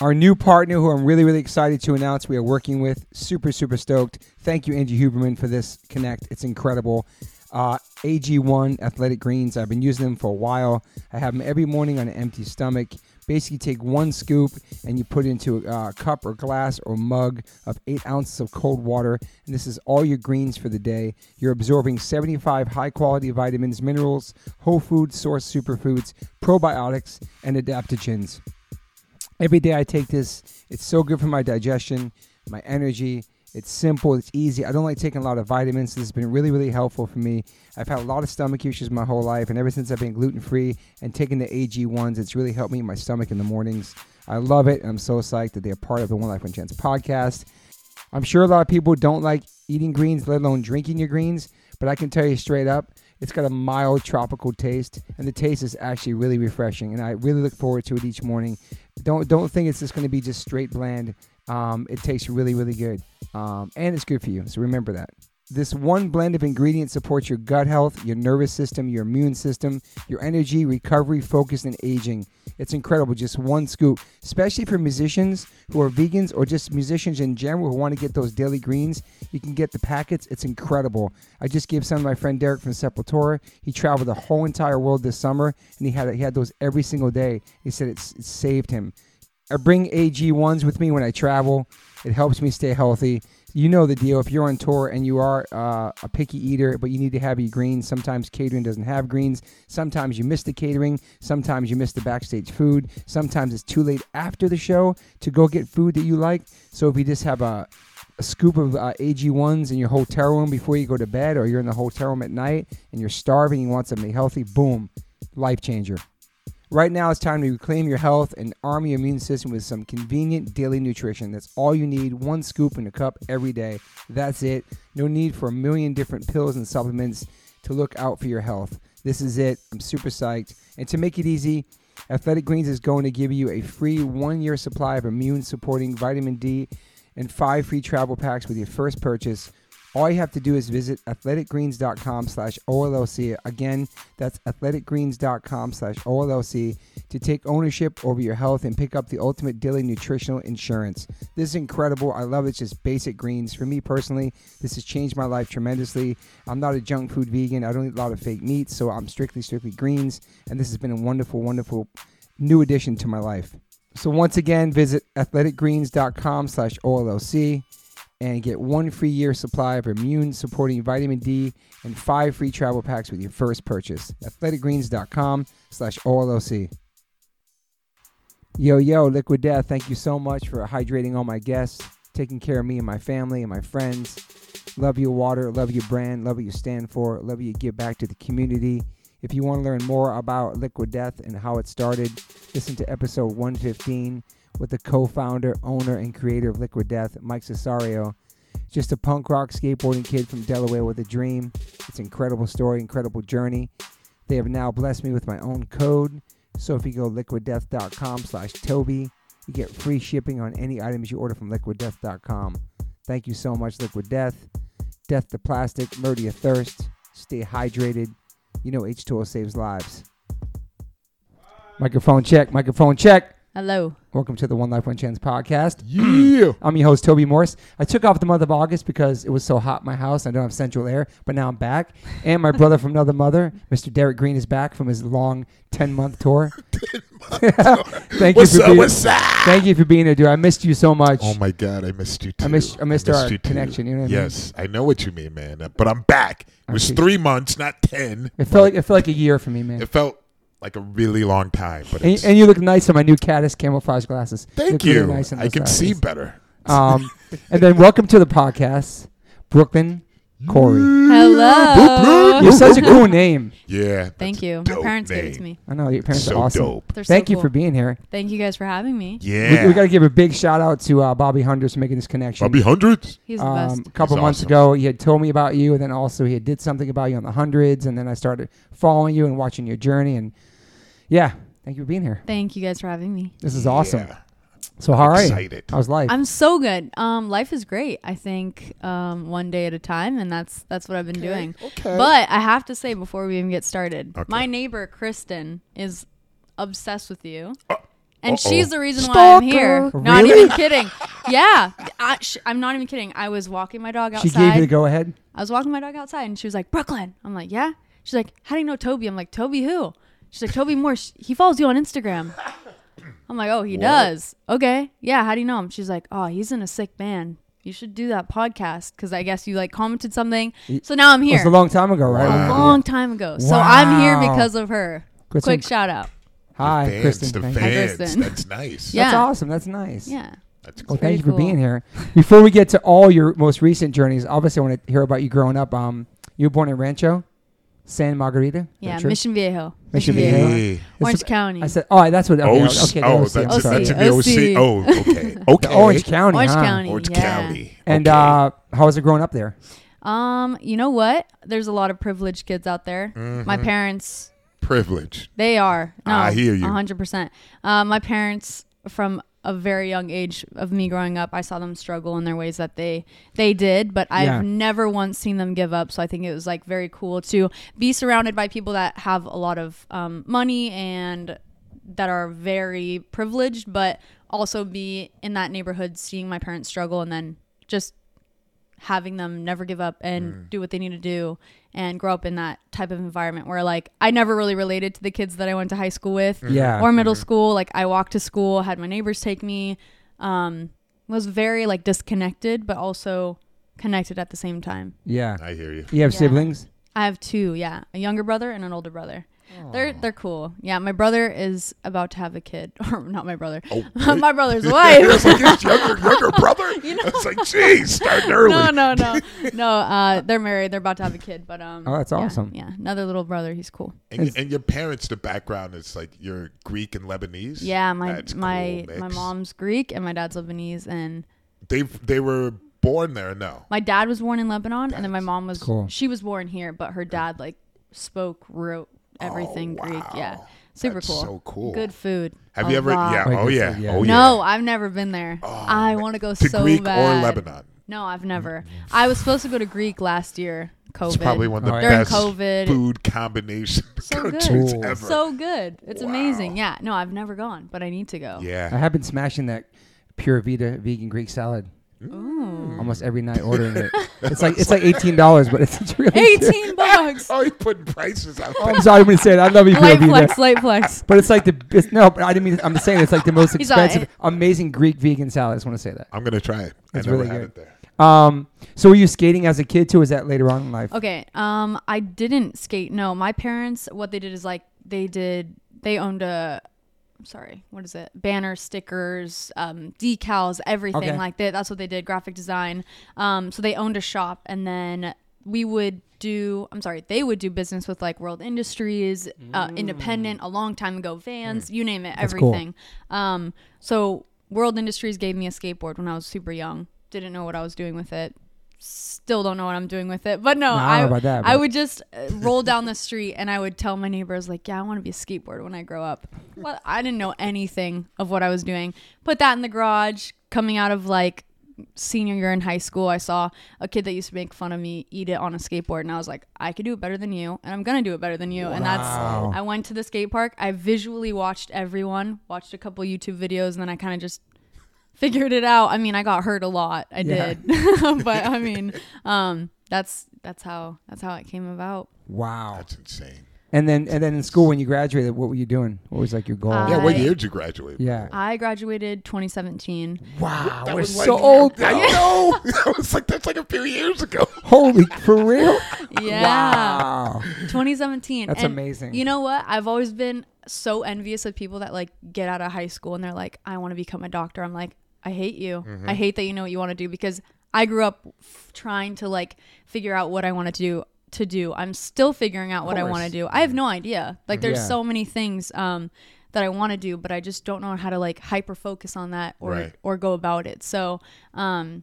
Our new partner, who I'm really, really excited to announce we are working with, super, super stoked. Thank you, Angie Huberman, for this connect. It's incredible. Uh, AG1 Athletic Greens, I've been using them for a while. I have them every morning on an empty stomach. Basically, take one scoop and you put it into a cup or glass or mug of eight ounces of cold water. And this is all your greens for the day. You're absorbing 75 high quality vitamins, minerals, whole food source superfoods, probiotics, and adaptogens. Every day I take this. It's so good for my digestion, my energy. It's simple, it's easy. I don't like taking a lot of vitamins. This has been really, really helpful for me. I've had a lot of stomach issues my whole life, and ever since I've been gluten free and taking the AG1s, it's really helped me in my stomach in the mornings. I love it, and I'm so psyched that they're part of the One Life One Chance podcast. I'm sure a lot of people don't like eating greens, let alone drinking your greens, but I can tell you straight up, it's got a mild tropical taste, and the taste is actually really refreshing. And I really look forward to it each morning. Don't don't think it's just going to be just straight bland. Um, it tastes really really good, um, and it's good for you. So remember that. This one blend of ingredients supports your gut health, your nervous system, your immune system, your energy, recovery, focus, and aging. It's incredible. Just one scoop, especially for musicians who are vegans or just musicians in general who want to get those daily greens. You can get the packets. It's incredible. I just gave some to my friend Derrick from Sepultura. He traveled the whole entire world this summer, and he had he had those every single day. He said it's, it saved him. I bring AG1s with me when I travel. It helps me stay healthy you know the deal. If you're on tour and you are uh, a picky eater, but you need to have your greens, sometimes catering doesn't have greens. Sometimes you miss the catering. Sometimes you miss the backstage food. Sometimes it's too late after the show to go get food that you like. So if you just have a, a scoop of uh, AG1s in your hotel room before you go to bed, or you're in the hotel room at night and you're starving, you want something healthy, boom, life changer. Right now, it's time to reclaim your health and arm your immune system with some convenient daily nutrition. That's all you need one scoop in a cup every day. That's it. No need for a million different pills and supplements to look out for your health. This is it. I'm super psyched. And to make it easy, Athletic Greens is going to give you a free one year supply of immune supporting vitamin D and five free travel packs with your first purchase all you have to do is visit athleticgreens.com slash OLLC. Again, that's athleticgreens.com slash OLLC to take ownership over your health and pick up the ultimate daily nutritional insurance. This is incredible. I love it. It's just basic greens. For me personally, this has changed my life tremendously. I'm not a junk food vegan. I don't eat a lot of fake meats, so I'm strictly, strictly greens. And this has been a wonderful, wonderful new addition to my life. So once again, visit athleticgreens.com slash OLLC and get one free year supply of immune supporting vitamin D and five free travel packs with your first purchase. Athleticgreens.com slash OLLC. Yo, yo, Liquid Death, thank you so much for hydrating all my guests, taking care of me and my family and my friends. Love your water, love your brand, love what you stand for, love what you give back to the community. If you want to learn more about Liquid Death and how it started, listen to episode 115 with the co-founder, owner, and creator of Liquid Death, Mike Cesario. Just a punk rock skateboarding kid from Delaware with a dream. It's an incredible story, incredible journey. They have now blessed me with my own code. So if you go liquiddeath.com slash Toby, you get free shipping on any items you order from liquiddeath.com. Thank you so much, Liquid Death. Death to plastic, murder your thirst. Stay hydrated. You know H2O saves lives. Microphone check, microphone check. Hello. Welcome to the One Life One Chance podcast. Yeah. I'm your host Toby Morse. I took off the month of August because it was so hot in my house. I don't have central air, but now I'm back. And my brother from another mother, Mr. Derrick Green, is back from his long 10 month tour. thank What's you for up? being. What's up? Thank you for being here, dude. I missed you so much. Oh my God, I missed you too. I missed- I missed our you too. connection, you know what I mean? yes, I know what you mean, man. But I'm back. It was three months, not ten. it felt like it felt like a year for me, man. It felt like a really long time. But And, it's, and you look nice in my new Caddis camouflage glasses. thank look really you. nice I those can see better. Um, and then welcome to the podcast, Brooklinn Khoury. Hello. You're such a cool name. Yeah. Thank you. My dope parents gave it to me. I know your parents So are awesome. dope. They're so Thank you cool. for being here. Thank you guys for having me. Yeah. We, we got to give a big shout out to uh, Bobby Hundreds for making this connection. Bobby hundreds. He's the um, best. a couple He's months awesome. ago, he had told me about you, and then also he had did something about you on the hundreds, and then I started following you and watching your journey, and yeah, thank you for being here. Thank you guys for having me. This is awesome. Yeah. So, how are you? Excited. How's life? I'm so good. Um, life is great. I think um, one day at a time, and that's that's what I've been doing. Okay. But I have to say before we even get started, Okay. my neighbor Kristen is obsessed with you, Uh. And Uh-oh. she's the reason why I'm here. Stalker. Not Really? even kidding. Yeah, I, sh- I'm not even kidding. I was walking my dog outside. She gave you the go ahead. I was walking my dog outside, and she was like, "Brooklinn." I'm like, "Yeah." She's like, "How do you know Toby?" I'm like, "Toby who?" She's like, "Toby Morse. He follows you on Instagram." I'm like, "Oh, he What? does." Okay, yeah. How do you know him? She's like, "Oh, he's in a sick band. You should do that podcast because I guess you like commented something." Y- So now I'm It here. was a long time ago, right? Wow. A long time ago. So I'm here Wow. because of her. Good Quick shout out. Hi, fans, Kristen. the Thank you. fans. Kristen. That's nice. Yeah. That's awesome. That's nice. Yeah. That's Well, cool. thank you Very for being cool. here. Before we get to all your most recent journeys, obviously I want to hear about you growing up. Um, you were born in Rancho, Santa Margarita. Yeah. Mission Viejo. Mission Viejo. Viejo. Hey. Orange It's- County. I said, oh, that's what. Okay, Oh, okay, oh, the OC, that's, I'm sorry. that's in the OC. OC. Oh, okay. Okay. The Orange County. Orange huh? County. Orange yeah. County. And okay. uh, how was it growing up there? Um, you know what? There's a lot of privileged kids out there. My Mhm. parents, privilege. they are. No, I hear you. 100%. Uh, my parents, from a very young age of me growing up, I saw them struggle in their ways that they they did, but I've Yeah. never once seen them give up. So I think it was like very cool to be surrounded by people that have a lot of um, money and that are very privileged, but also be in that neighborhood, seeing my parents struggle, and then just having them never give up and Mm. do what they need to do and grow up in that type of environment where like I never really related to the kids that I went to high school with Yeah. or middle Mhm. school. Like I walked to school, had my neighbors take me, um, was very like disconnected, but also connected at the same time. Yeah. I hear you. You have Yeah. siblings? I have two, yeah, a younger brother and an older brother. They're they're cool. Yeah, my brother is about to have a kid, or not my brother, Oh, my brother's It's wife. like his younger, younger brother. You know- It's like, geez, starting early. no, no, no, no. Uh, they're married. They're about to have a kid, but um. Oh, that's yeah, awesome. Yeah, another little brother. He's cool. And, y- and your parents, the background is like you're Greek and Lebanese. Yeah, my That's my cool my mom's Greek and my dad's Lebanese, and They they were born there. No. my dad was born in Lebanon, and then my mom was cool. she was born here, but her dad like spoke, wrote everything Oh, Greek. Yeah, super That's cool. So cool. Good food. Have A you ever? lot. Yeah. Oh yeah. food, yeah. Oh yeah. No, I've never been there. Oh, I want to go to so Greek bad. or Lebanon. No, I've never. Mm, mm. I was supposed to go to Greek last year. COVID. It's probably one of the yeah. during best COVID. food combination So good. countries Cool. ever. So good. It's Wow. amazing. Yeah. No, I've never gone, but I need to go. Yeah. I have been smashing that Pure Vita vegan Greek salad Ooh. almost every night, ordering it. It's like it's like eighteen dollars, but it's, it's really good. 18 bucks. Oh, you're putting prices out Oh, there. I'm sorry, I'm gonna say it. I love you, Pure light Vita. flex, light flex. But it's like the it's, no, but I didn't mean. I'm just saying it's like the most He's all right. expensive, amazing Greek vegan salad. I just want to say that. I'm gonna try it. It's I never really had good. it there. Um, so were you skating as a kid too? Or was that later on in life? Okay. Um, I didn't skate. No, my parents. What they did is like they did. They owned a. Sorry. What is it? Banners, stickers, um, decals, everything Okay. like that. That's what they did. Graphic design. Um, so they owned a shop, and then we would do. I'm sorry. They would do business with like World Industries, uh, Independent, a long time ago. Vans, you name it, That's cool. everything. Um, so World Industries gave me a skateboard when I was super young. Didn't know what I was doing with it. Still don't know what I'm doing with it. But no, No, I that, I would just uh, roll down the street and I would tell my neighbors like, "Yeah, I want to be a skateboarder when I grow up." Well, I didn't know anything of what I was doing. Put that in the garage. Coming out of like senior year in high school, I saw a kid that used to make fun of me eat it on a skateboard, and I was like, "I could do it better than you, and I'm gonna do it better than you." And that's I went to the skate park. I visually watched everyone, watched a couple YouTube videos, and then I kind of just figured it out. I mean, I got hurt a lot. I Yeah. did, but I mean, um, that's that's how that's how it came about. Wow. That's insane. And then and then in school when you graduated, what were you doing? What was like your goal? Uh, Yeah. What I- year did you graduate? yeah. I graduated 2017. Wow. That We're was so like- old. I know. that was like that's like a few years ago. Holy for real? Yeah, Wow. 2017. That's And amazing. You know what? I've always been so envious of people that like get out of high school and they're like, I want to become a doctor. I'm like, I hate you. Mm-hmm. I hate that you know what you want to do because I grew up f- trying to like figure out what I wanted to do. To do, I'm still figuring out what I want to do. I have no idea. Like, there's Yeah. so many things um, that I want to do, but I just don't know how to like hyper focus on that or Right. or go about it. So, um,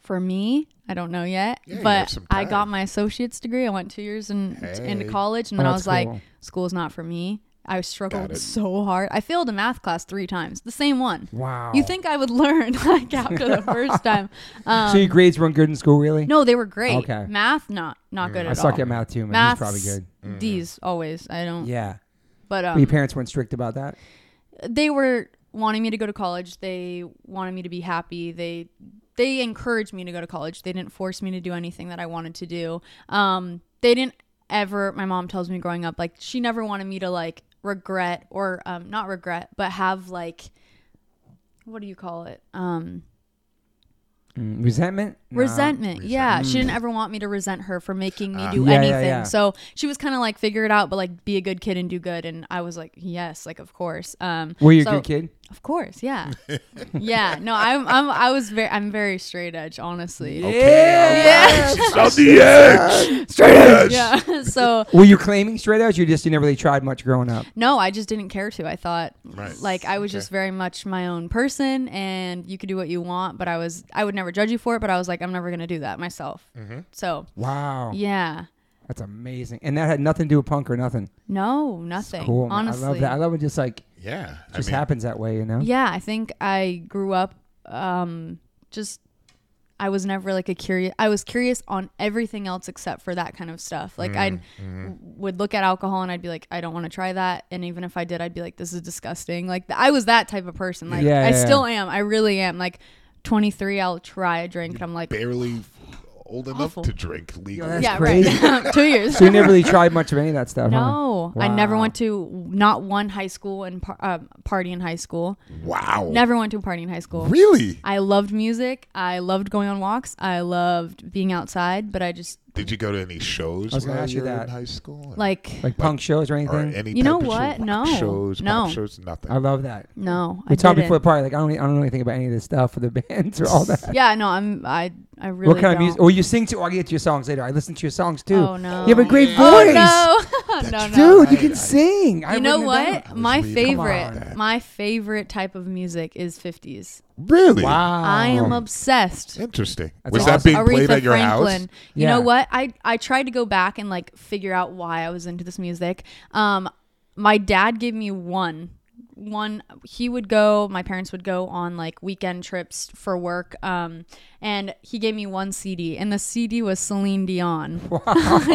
for me, I don't know yet, Yeah, but I got my associate's degree. I went two years in, into college, and Oh, then I was like, cool. school's not for me. I struggled so hard. I failed a math class three times, the same one. Wow. You think I would learn like after the first time? Um, so your grades weren't good in school, really? no, they were great. Okay. Math, not not good I at all. I suck all. at math too, man. Math's He's probably good. D's always. I don't. Yeah. But But um, your parents weren't strict about that. they were wanting me to go to college. They wanted me to be happy. They they encouraged me to go to college. They didn't force me to do anything that I wanted to do. Um, they didn't ever. My mom tells me growing up, like she never wanted me to like regret or um, not regret, but have like what do you call it? Um, Mm, resentment. Nah. resentment. Yeah, she didn't ever want me to resent her for making me do Yeah, yeah, anything. yeah. So she was kind of like figure it out, but like be a good kid and do good. And I was like, yes, like of course. Um, Were you so- a good kid? Of course, yeah, yeah. No, I'm, I'm, I was very, I'm very straight edge, honestly. Yeah. She's on the edge. Straight edge. Yeah. so Were you claiming straight edge? You just you never really tried much growing up. no, I just didn't care to. I thought, Right. like, I was Okay. just very much my own person, and you could do what you want, but I was, I would never judge you for it. But I was like, I'm never gonna do that myself. Mm-hmm. So Wow. yeah. That's amazing. And that had nothing to do with punk or nothing. No, nothing. Cool. man. Honestly, I love that. I love it. Just like Yeah. I just mean, happens that way, you know. Yeah, I think I grew up um just I was never like a curious I was curious on everything else except for that kind of stuff. Like I mm-hmm. would look at alcohol and I'd be like I don't want to try that and even if I did I'd be like this is disgusting. Like th- I was that type of person. Like Yeah, I yeah, still am. I really am. Like 23 I'll try a drink and I'm like barely old enough Awful. to drink legally. that's yeah, crazy. right. 2 years. So you never really tried much of any of that stuff. huh? No, I never went to not one high school and par- uh, party in high school. wow. Never went to a party in high school. Really? I loved music. I loved going on walks. I loved being outside, but I just Did you go to any shows I was gonna while ask you you were that. in high school? Or- like Like punk shows or or anything. any You know type of what? show, No. rock shows, No. pop shows, nothing. I love that. no. We I talked didn't. before the party. Like I don't, I don't know anything about any of this stuff for the bands or all that. Yeah, no. I'm. I. I really. what kind of don't. music? Oh, you sing too. I'll get to your songs later. I listen to your songs too. Oh no. You have a great Oh voice, no. no, no. dude. You I- can I- sing. I You know wouldn't have what? known. was My reading favorite, that. my favorite type of music is 50s. Really? Wow. I am obsessed. Interesting. That's Was awesome. that being Aretha played at your Franklin. house? You Yeah. know what? I I tried to go back and like figure out why I was into this music. Um, my dad gave me one. One he would go. My parents would go on like weekend trips for work. Um, and he gave me one CD, and the CD was Celine Dion.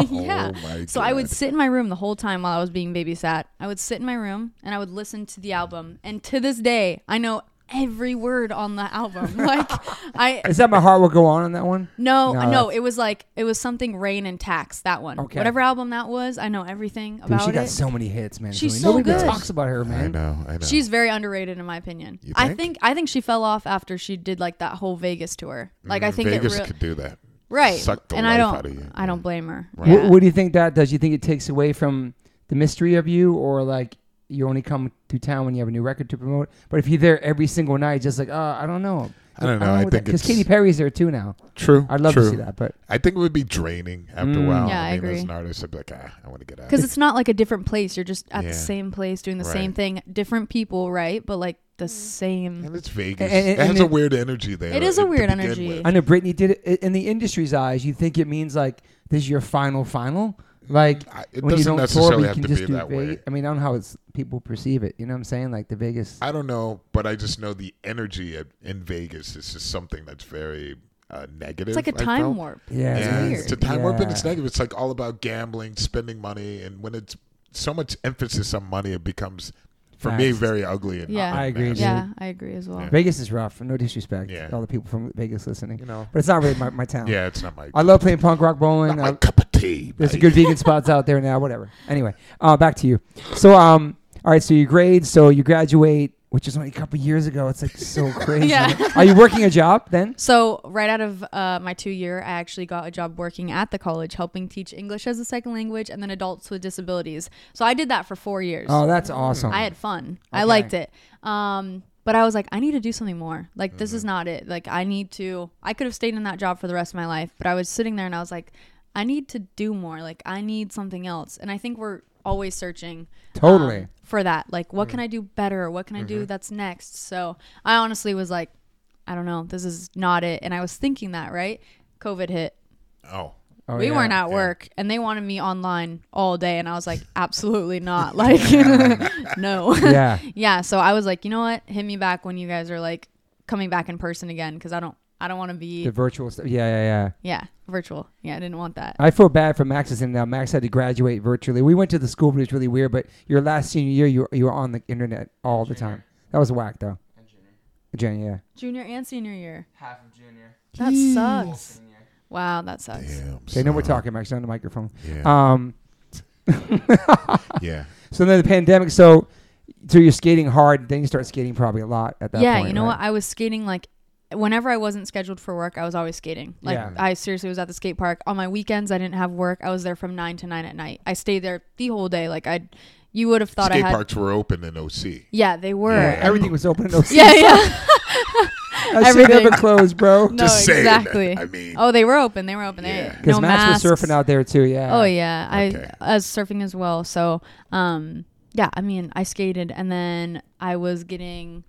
yeah. Oh my So I would God. sit in my room the whole time while I was being babysat. I would sit in my room and I would listen to the album. And to this day, I know every word on the album. Like I Is that my heart will go on on that one? no, No, no, it was like it was something Rain and Tax. That one, Okay. whatever album that was, I know everything Dude, about she got so many hits, man. She's Celine. so Nobody good. talks about her, I man. know. I know. She's very underrated in my opinion. You I think? think I think she fell off after she did like that whole Vegas tour. Like I Mm, think Vegas it re- could do that. right, suck the and I life don't out of you. I don't blame her. Right. What, what do you think that does? You think it takes away from the mystery of you, or like you only come to town when you have a new record to promote? But if you're there every single night, just like, uh, I don't know. I don't know. I think because it's Katy Perry's there too now. true. I'd love true. to see that, but I think it would be draining after Mm. a while. Yeah, I mean, agree. As an artist, I'd be like, ah, I want to get out. Because it's not like a different place. You're just at Yeah. the same place doing the same thing. Different people, right? But like the same. and it's Vegas. And- and- it has and a weird energy there. It is a weird energy. with. I know Britney did it in the industry's eyes. You think it means like this is your final final, like I- It when you doesn't don't tour, necessarily but you have can to just be do that way. Vegas. I mean, I don't know how it's people perceive it. You know what I'm saying? Like the Vegas. I don't know, but I just know the energy at, in Vegas is just something that's very uh, negative. It's like a I time felt. warp. Yeah, It's weird. it's a time warp and it's negative. It's like all about gambling, spending money, and when it's so much emphasis on money, it becomes for me very ugly. And Yeah. I agree, nasty. Yeah, I agree as well. Yeah. Vegas is rough. No disrespect. Yeah. to All the people from Vegas listening, You know. but it's not really my, my town. Yeah, it's not my. I love playing punk rock not bowling. my I- cup of tea. There's a buddy. good vegan spots out there now. Whatever. Anyway, uh, back to you. So, um, all right. So you grade. So you graduate, which is only a couple years ago. It's like so crazy. Yeah. Are you working a job then? So right out of uh, my two year, I actually got a job working at the college, helping teach English as a second language and then adults with disabilities. So I did that for four years. Oh, that's awesome. I had fun. I liked it. Um, but I was like, I need to do something more. Like this Mm-hmm. is not it. Like I need to. I could have stayed in that job for the rest of my life, but I was sitting there and I was like, I need to do more. Like I need something else. And I think we're always searching Totally. um, for that. Like, what Mm. can I do better? What can I Mm-hmm. do that's next? So I honestly was like, I don't know. This is not it. And I was thinking that, right? COVID hit. Oh, Oh, we yeah. weren't at Yeah. work and they wanted me online all day. And I was like, absolutely not. Like, no. Yeah. yeah. So I was like, you know what? Hit me back when you guys are like coming back in person again because I don't I don't want to be The virtual stuff. Yeah, yeah, yeah. yeah virtual. Yeah, I didn't want that. I feel bad for Max's and now. Max had to graduate virtually. We went to the school, but it's really weird. But your last senior year, you you were on the internet all the time. That was whack though. Junior, Junior, yeah. Junior and senior year. Half of junior. That sucks. Wow, that sucks. Damn. Okay, no more son. talking, Max. On the microphone. Yeah. Um. yeah. So then the pandemic. So, so you're skating hard. Then you start skating probably a lot at that yeah, point. you know right? what? I was skating like whenever I wasn't scheduled for work, I was always skating. Like Yeah. I seriously was at the skate park on my weekends. I didn't have work. I was there from nine to nine at night. I stayed there the whole day. Like I, you would have thought Skate I had. Skate parks were open in OC. Yeah, they were. Yeah, And- Everything was open. No, yeah, yeah. that shit never everything. closed, bro. no, Just saying. exactly. I mean, oh, they were open. They were open. Yeah. They Because no Max was surfing out there too. Yeah. Oh yeah, Okay. I was surfing as well. So um, yeah, I mean, I skated and then I was getting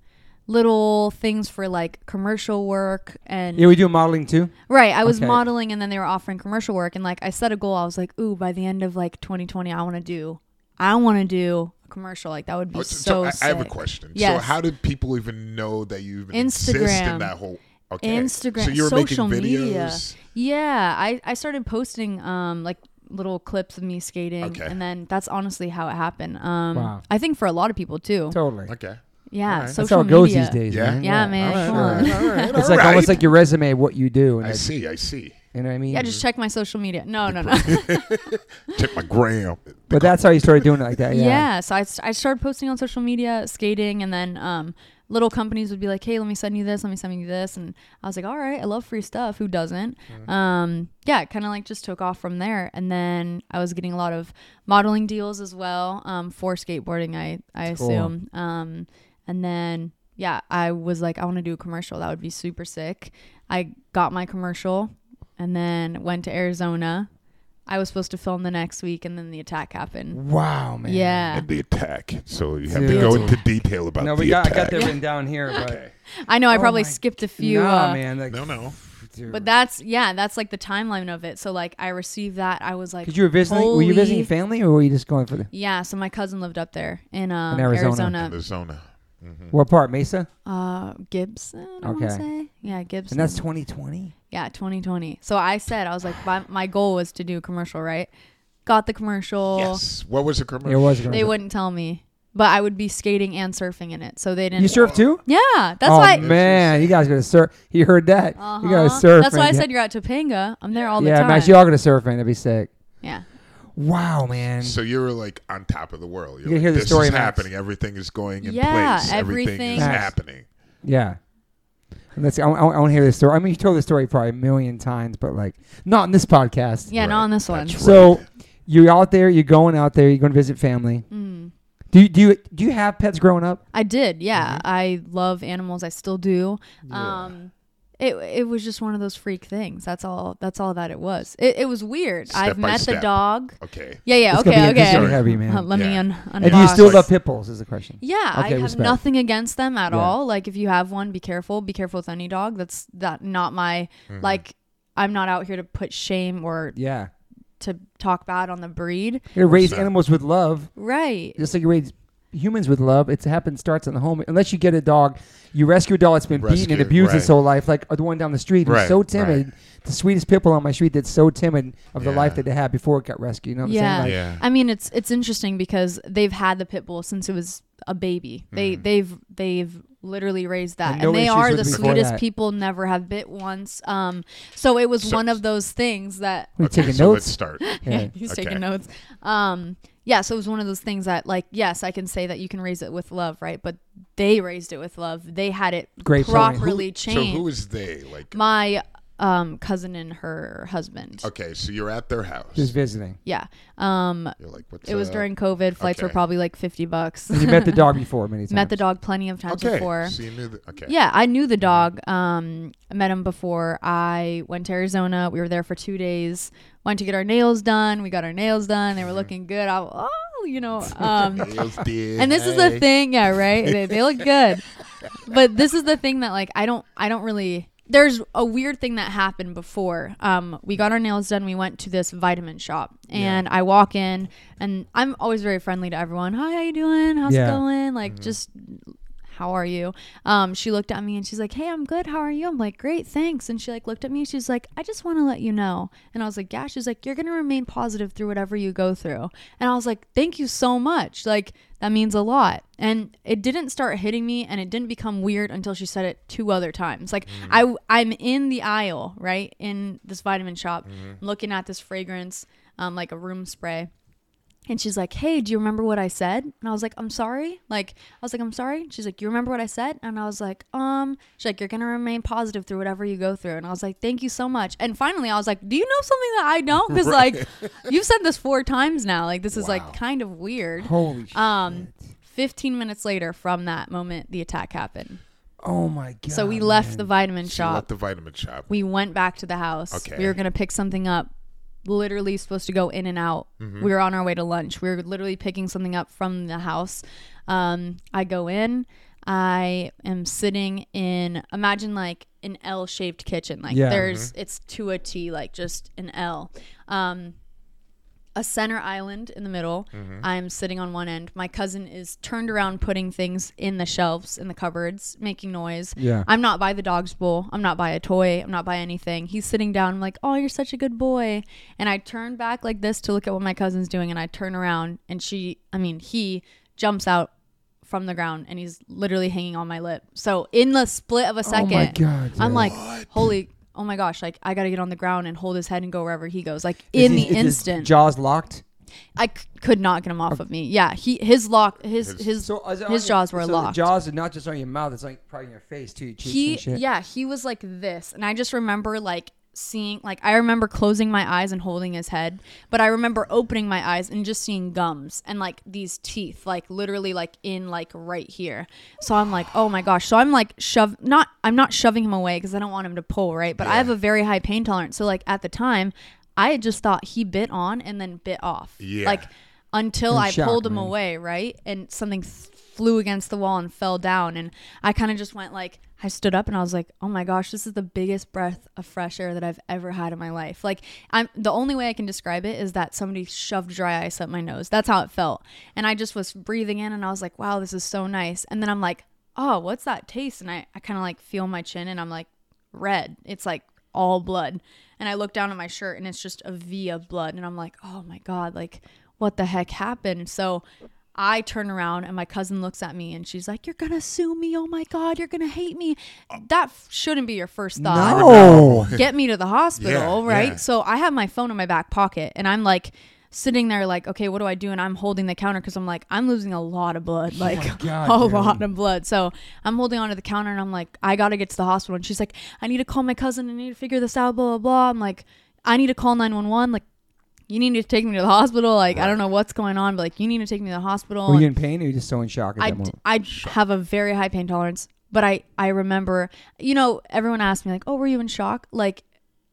little things for like commercial work and Yeah, we do modeling too. right. I was Okay. modeling and then they were offering commercial work and like I set a goal. I was like, ooh, by the end of like 2020, I want to do, I want to do a commercial. Like that would be Oh, so. I, I have a sick. question. So how did people even know that you even exist in Instagram. that whole okay. Instagram, So you were social making media. Yeah, I, I started posting um like little clips of me skating, Okay. and then that's honestly how it happened. Um, Wow. I think for a lot of people too. Totally. Okay. Yeah, Alright. That's social how it goes media. these days. Yeah? man. Yeah, man, All right, come all on. right, all right, It's all like almost right. like your resume, what you do. And I it- see. I see. You know what I mean? Yeah, just check my social media. No, no, no. Check my gram. But that's how you started doing it like that. yeah. Yeah. so I started posting on social media, skating, and then um, little companies would be like, "Hey, let me send you this. Let me send you this," and I was like, "All right, I love free stuff. Who doesn't?" Um, yeah, it kind of like just took off from there, and then I was getting a lot of modeling deals as well um, for skateboarding. I I Cool. assume, um, and then yeah, I was like, I want to do a commercial. That would be super sick. I got my commercial, and then went to Arizona. I was supposed to film the next week, and then the attack happened. Wow, man. Yeah. And the attack. So you have Dude. to go into detail about No, the we got I attack. got that written down here, but Okay. I know I Oh probably skipped a few. nah, uh, man. Like, No, no. dude. But that's yeah, that's like the timeline of it. So like I received that. I was like, Because you were visiting, were you visiting family, or were you just going for the yeah. So my cousin lived up there in, um, In Arizona. Arizona. Arizona. Mhm. what part? Mesa, Uh, Gibson. I Okay. okay. Say. Yeah, Gibson. and that's 2020. yeah, 2020. So I said I was like, my, my goal was to do a commercial, right? Got the commercial. Yes. What was the commercial? It was. They wouldn't tell me, but I would be skating and surfing in it. So they didn't. You surf too? Yeah, that's oh why. man, you guys gotta surf. You heard that? Uh-huh. You gotta surf. That's why I man. said you're at Topanga. I'm there all the time. yeah, time. Max, you all gonna surf, man. That'd be sick. yeah. Wow, man. So you were like on top of the world. You're You like, hear the this story, is Max. happening. Everything is going in Yeah, place. Everything, everything- is Max. happening. Yeah. And Let's. I, I, I want to hear this story. I mean, you told this story probably a million times, but like not in this podcast. Yeah, not on this one. That's So right. you're out there. You're going out there. You're going to visit family. Mm. Do you, do you do you have pets growing up? I did, yeah. Mhm. I love animals. I still do. Yeah. Um, it it was just one of those freak things. That's all. That's all that it was. It, it was weird. Step I've by met the step. dog. okay. Yeah, yeah. It's gonna okay, be, This okay. be heavy, man. Uh, let me Yeah. un- and do you still Like- love pit bulls? Is the question. Yeah, I Okay, have respect. nothing against them at Yeah. all. Like if you have one, be careful. Be careful with any dog. That's that not my Mhm. like. I'm not out here to put shame or Yeah. to talk bad on the breed. You raise So- animals with love, Right. just like you raise humans with love. It happens starts in the home. Unless you get a dog, you rescue a dog that's been beaten and abused right. his whole life, like the one down the street who's Right, so timid. The sweetest pit bull on my street that's so timid of the Yeah. life that they had before it got rescued. You know what I'm Yeah. saying? Like, yeah. I mean, it's it's interesting because they've had the pit bull since it was a baby. They Mhm. they've they've literally raised that, And and, they are the sweetest that. people. Never have bit once. Um, so it was So- one of those things that we okay, taking so let's notes. start. Yeah. he's Okay. taking notes. Um, yeah, so it was one of those things that, like, yes, I can say that you can raise it with love, right? But they raised it with love. They had it Great point. properly So who is they? Like My um cousin and her husband. okay, so you're at their house. Just visiting. Yeah. Um, You're like, what's it was up? during COVID. Flights were probably like fifty bucks. And you met the dog before many times. Met the dog plenty of times Okay, before. so you knew that. Okay. Yeah, I knew the dog. Um, I met him before. I went to Arizona. We were there for two days. Went to get our nails done. We got our nails done. They were looking good. I, oh, you know. Um, Nails did, and this is hey. the thing, yeah, right? They, they look good. But this is the thing that like I don't I don't really there's a weird thing that happened before. Um, we got our nails done. We went to this vitamin shop, and I walk in, and I'm always very friendly to everyone. Hi, how you doing? How's Yeah. it going? Like Mm-hmm. just how are you? Um, she looked at me and she's like, hey, I'm good. How are you? I'm like, great, thanks. And she like looked at me. She's like, I just want to let you know. And I was like, yeah. She's like, you're gonna remain positive through whatever you go through. And I was like, thank you so much. Like that means a lot. And it didn't start hitting me, and it didn't become weird until she said it two other times. Like I, I'm in the aisle, right, in this vitamin shop, looking at this fragrance, um, like a room spray. And she's like, "Hey, do you remember what I said?" And I was like, "I'm sorry." Like I was like, "I'm sorry." She's like, "You remember what I said?" And I was like, "Um." She's like, "You're gonna remain positive through whatever you go through." And I was like, "Thank you so much." And finally, I was like, "Do you know something that I don't?" Because like, you've said this four times now. Like this is Wow. like kind of weird. Holy shit. Um, 15 minutes later from that moment, the attack happened. oh my god. so we left man. the vitamin She shop. left the vitamin shop. we went back to the house. Okay. We were gonna pick something up. Literally supposed to go in and out. Mm-hmm. We were on our way to lunch. We were literally picking something up from the house. Um, I go in. I am sitting in. Imagine like an L-shaped kitchen. Like Yeah. there's it's to a T, like just an L. Um, a center island in the middle. Mm-hmm. I'm sitting on one end. My cousin is turned around putting things in the shelves in the cupboards, making noise. Yeah. I'm not by the dog's bowl. I'm not by a toy. I'm not by anything. He's sitting down. I'm like, oh, you're such a good boy. And I turn back like this to look at what my cousin's doing. And I turn around and she, I mean, he jumps out from the ground and he's literally hanging on my lip. So in the split of a second, Oh my god. I'm like, holy, oh my gosh, like I gotta get on the ground and hold his head and go wherever he goes. Like Is in he- the is his instant, jaws locked. I c- could not get him off of me. Yeah, he his lock his His- his So is his your- jaws were so the locked. jaws are not just on your mouth; it's like probably your face too. Your cheeks he and shit. yeah he was like this, and I just remember like seeing like I remember closing my eyes and holding his head, but I remember opening my eyes and just seeing gums and like these teeth like literally like in like right here. So I'm like, oh my gosh. So I'm like shove not I'm not shoving him away because I don't want him to pull right, but I have a very high pain tolerance. So like at the time, I had just thought he bit on and then bit off. Yeah. Like until In I shock, pulled him man. away, right? And something th- flew against the wall and fell down. And I kind of just went like, I stood up and I was like, oh my gosh, this is the biggest breath of fresh air that I've ever had in my life. Like, I'm the only way I can describe it is that somebody shoved dry ice up my nose. That's how it felt. And I just was breathing in and I was like, wow, this is so nice. And then I'm like, oh, what's that taste? And I, I kind of like feel my chin and I'm like, red. It's like all blood. And I look down at my shirt and it's just a V of blood. And I'm like, oh my God, like, what the heck happened? So I turn around and my cousin looks at me and she's like, You're gonna sue me. Oh my God, you're gonna hate me. That f- shouldn't be your first thought. No. Get me to the hospital, Yeah, right? yeah. So I have my phone in my back pocket and I'm like, sitting there like okay what do i do and i'm holding the counter because i'm like i'm losing a lot of blood oh like God, a dude. lot of blood so i'm holding onto the counter and i'm like i gotta get to the hospital and she's like i need to call my cousin i need to figure this out blah blah blah i'm like i need to call 911 like you need to take me to the hospital like i don't know what's going on but like you need to take me to the hospital Were you in pain or were you just so in shock at I, that moment? I have a very high pain tolerance but i i remember you know everyone asked me like oh were you in shock? Like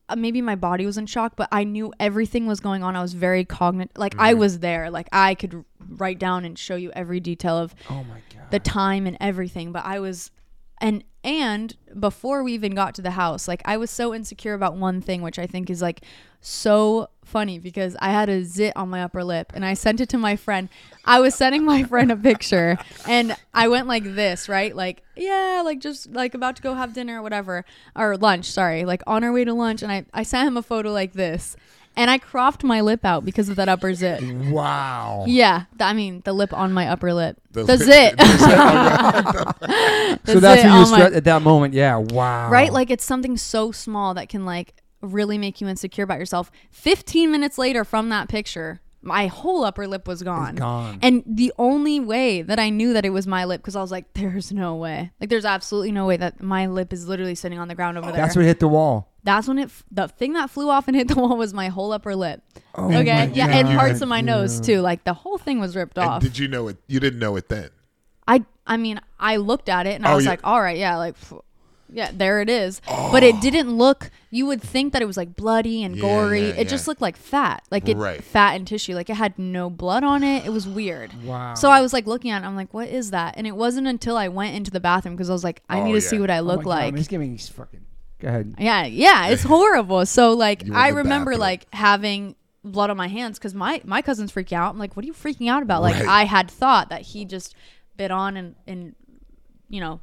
uh, maybe my body was in shock but i knew everything was going on. I was very cognizant like i was there. Like i could write down and show you every detail of oh my god. the time and everything but i was and and before we even got to the house like i was so insecure about one thing which i think is like so funny because i had a zit on my upper lip and i sent it to my friend i was sending my friend a picture and i went like this right like yeah like just like about to go have dinner or whatever or lunch sorry like on our way to lunch and i i sent him a photo like this and i cropped my lip out because of that upper zit wow. yeah th- i mean the lip on my upper lip The the, lip- zit So that's it what you on my- at that moment. Yeah. Wow. right? Like it's something so small that can like really make you insecure about yourself. 15 minutes later from that picture, my whole upper lip was gone. gone. And the only way that I knew that it was my lip, because I was like, there's no way. Like, there's absolutely no way that my lip is literally sitting on the ground over there. That's what hit the wall. That's when it, f- the thing that flew off and hit the wall was my whole upper lip. Oh okay. my Yeah. And parts of my nose too. Like, the whole thing was ripped And off. did you know it? You didn't know it then. I I mean, I looked at it and I Oh, was you- like, all right, yeah, like pff, yeah, there it is. But it oh. didn't look you would think that it was like bloody and Yeah, gory. yeah, it just looked like fat. Like it Right. fat and tissue. Like it had no blood on it. It was weird. Wow. So I was like looking at it, I'm like, what is that? And it wasn't until I went into the bathroom because I was like, I Oh, need to see what I Oh look God, like. man, It's giving me fucking. Go ahead. Yeah, yeah, it's horrible. So like You were in I remember bathroom. like having blood on my hands because my my cousin's freaking out. I'm like, what are you freaking out about? Like Right. I had thought that he just bit on and and you know,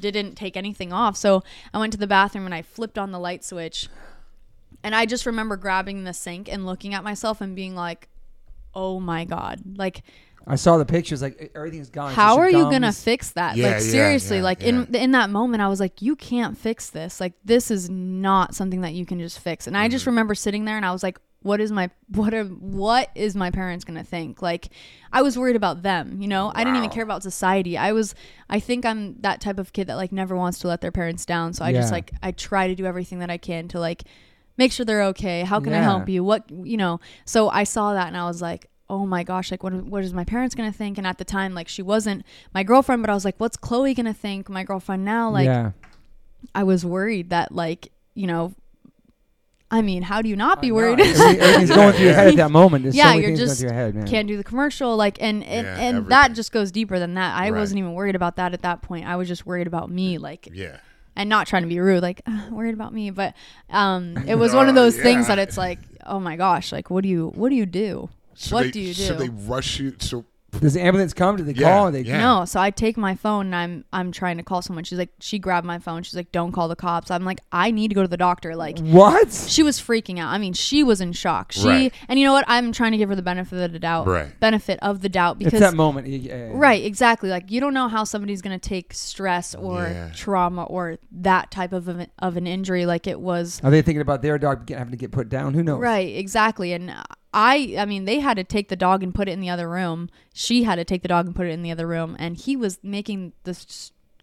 didn't take anything off. So I went to the bathroom and I flipped on the light switch. And I just remember grabbing the sink and looking at myself and being like, "Oh my god!" Like, I saw the pictures. Like everything's gone. How are your you gonna fix that? Yeah, like seriously, yeah, like in in that moment, I was like, "You can't fix this. Like this is not something that you can just fix." And I just Mm-hmm. remember sitting there and I was like, "What is my what are what is my parents gonna think?" Like I was worried about them. You know, I didn't even care about society. I was. I think I'm that type of kid that like never wants to let their parents down. So I just like I try to do everything that I can to like make sure they're okay. How can I help you? What you know? So I saw that and I was like, oh my gosh, like what what is my parents gonna think? And at the time, like she wasn't my girlfriend, but I was like, what's Chloe gonna think? My girlfriend now, like yeah. I was worried that like you know. I mean, how do you not be I worried? Everything- Everything's going through your head at that moment. There's Yeah, so many you're things going just- through your head, man. Can't do the commercial, like, and and, Yeah, and everything. that just goes deeper than that. I Right. wasn't even worried about that at that point. I was just worried about me, like, Yeah. and not trying to be rude, like uh, worried about me. But um, it was one of those things that it's like, oh my gosh, like what do you what do you do? So what they, do you do? So they rush you. So Does the ambulance come? Do they Yeah, call? They yeah. No, so I take my phone and I'm I'm trying to call someone. She's like, she grabbed my phone. She's like, don't call the cops. I'm like, I need to go to the doctor. Like, What? she was freaking out. I mean, she was in shock. She Right. and you know what? I'm trying to give her the benefit of the doubt. Right. Benefit of the doubt It's because that moment. Yeah, yeah, yeah. Right, exactly. Like you don't know how somebody's going to take stress or Yeah. trauma or that type of an, of an injury like it was. Are they thinking about their dog get, having to get put down? Who knows? Right, exactly. And I I mean, they had to take the dog and put it in the other room. She had to take the dog and put it in the other room and he was making the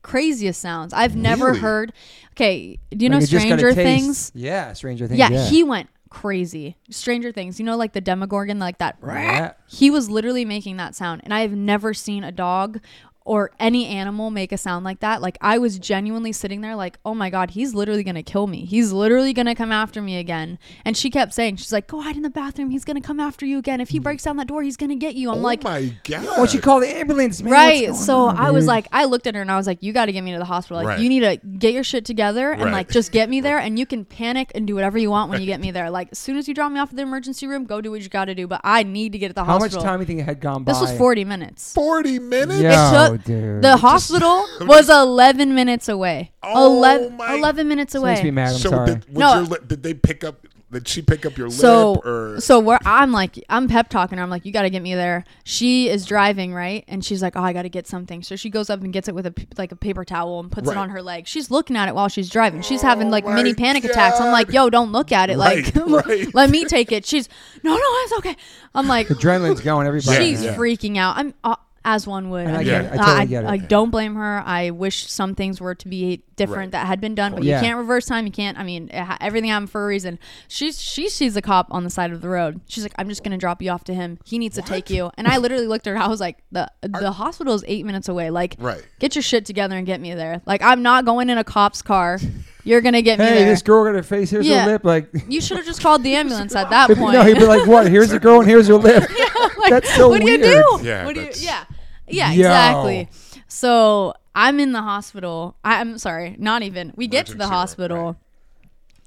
craziest sounds. I've never Really? heard. Okay, do you know Like, it just got a Stranger. Things? Yeah, Stranger Things. Yeah, Yeah, he went crazy. Stranger Things. You know like the Demogorgon like that. Yeah. He was literally making that sound, and I have never seen a dog or any animal make a sound like that. Like I was genuinely sitting there, like, oh my god, he's literally gonna kill me. He's literally gonna come after me again. And she kept saying, she's like, go hide in the bathroom. He's gonna come after you again. If he breaks down that door, he's gonna get you. I'm oh like. my god. Why don't you call the ambulance, man? Right. What's going So on, I was like, I looked at her and I was like, you got to get me to the hospital. Like, Right. you need to get your shit together and Right. like just get me there. And you can panic and do whatever you want when you get me there. Like, as soon as you drop me off at the emergency room, go do what you got to do. But I need to get to the hospital. how much time do you think it had gone by? This was 40 minutes. Forty minutes. Yo, took- dude. The hospital was 11 minutes away. Oh 11, my- 11 minutes This makes me away. mad. I'm so sorry. did, was No. your lip, did they pick up? Did she pick up your So, lip? Or so where I'm like, I'm pep talking her. I'm like, you got to get me there. She is driving, right? And she's like, oh, I got to get something. So she goes up and gets it with a p- like a paper towel and puts Right. it on her leg. She's looking at it while she's driving. She's having like Oh my mini panic attacks. I'm like, God. yo, don't look at it. Right, like, right. let me take it. She's no, no, it's okay. I'm like, Adrenaline's going. Everybody. she's Yeah. freaking out. I'm uh, as one would. And I I, get mean, it. I totally I, get it. I don't blame her. I wish some things were to be different Right. that had been done, but Yeah. you can't reverse time. You can't. I mean, it ha- everything happened for a reason. She's she sees a cop on the side of the road. She's like, I'm just gonna drop you off to him. He needs to take you. And I literally looked at her. I was like, the the hospital is eight minutes away. Like, Right. get your shit together and get me there. Like, I'm not going in a cop's car. You're gonna get me Hey, there. this girl got her face. Here's Yeah. her lip. Like, you should have just called the ambulance at that point. no, he'd be like, "What? Here's the girl, and here's her lip." Like, That's so what do you weird. do? Yeah, What do you, that's- yeah. Yeah, Yo. exactly. So I'm in the hospital. I, I'm sorry, not even. We get to the Emergency room, hospital, right.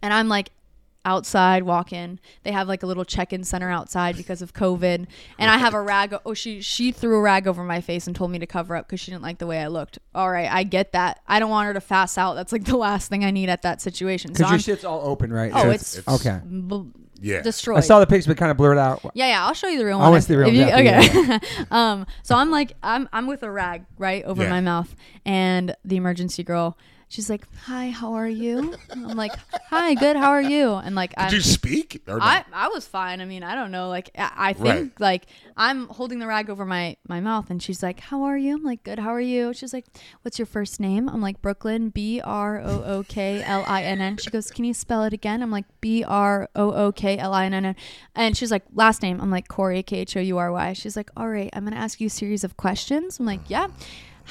and I'm like outside walk in. They have like a little check-in center outside because of COVID, and I have a rag. Oh, she she threw a rag over my face and told me to cover up because she didn't like the way I looked. All right, I get that. I don't want her to fast out. That's like the last thing I need at that situation. So Because your I'm shit's all open, right? Oh, So it's- okay. b- Yeah. destroyed. I saw the pics, but kind of blurred out. Yeah, yeah, I'll show you the real I one. wanna if- see the real if you- one, yeah, okay. um, so I'm like, I'm I'm with a rag right over Yeah. my mouth, and the emergency girl, she's like, "Hi, how are you?" I'm like, "Hi, good. How are you?" And like, I, Did you speak? No? I I was fine. I mean, I don't know. Like, I, I think Right. like I'm holding the rag over my my mouth, and she's like, "How are you?" I'm like, "Good. How are you?" She's like, "What's your first name?" I'm like, "Brooklinn, B R O O K L I N N." She goes, "Can you spell it again?" I'm like, "B R O O K L I N N." And she's like, "Last name?" I'm like, "Khoury, K H O U R Y." She's like, "All right, I'm gonna ask you a series of questions." I'm like, mm. "Yeah."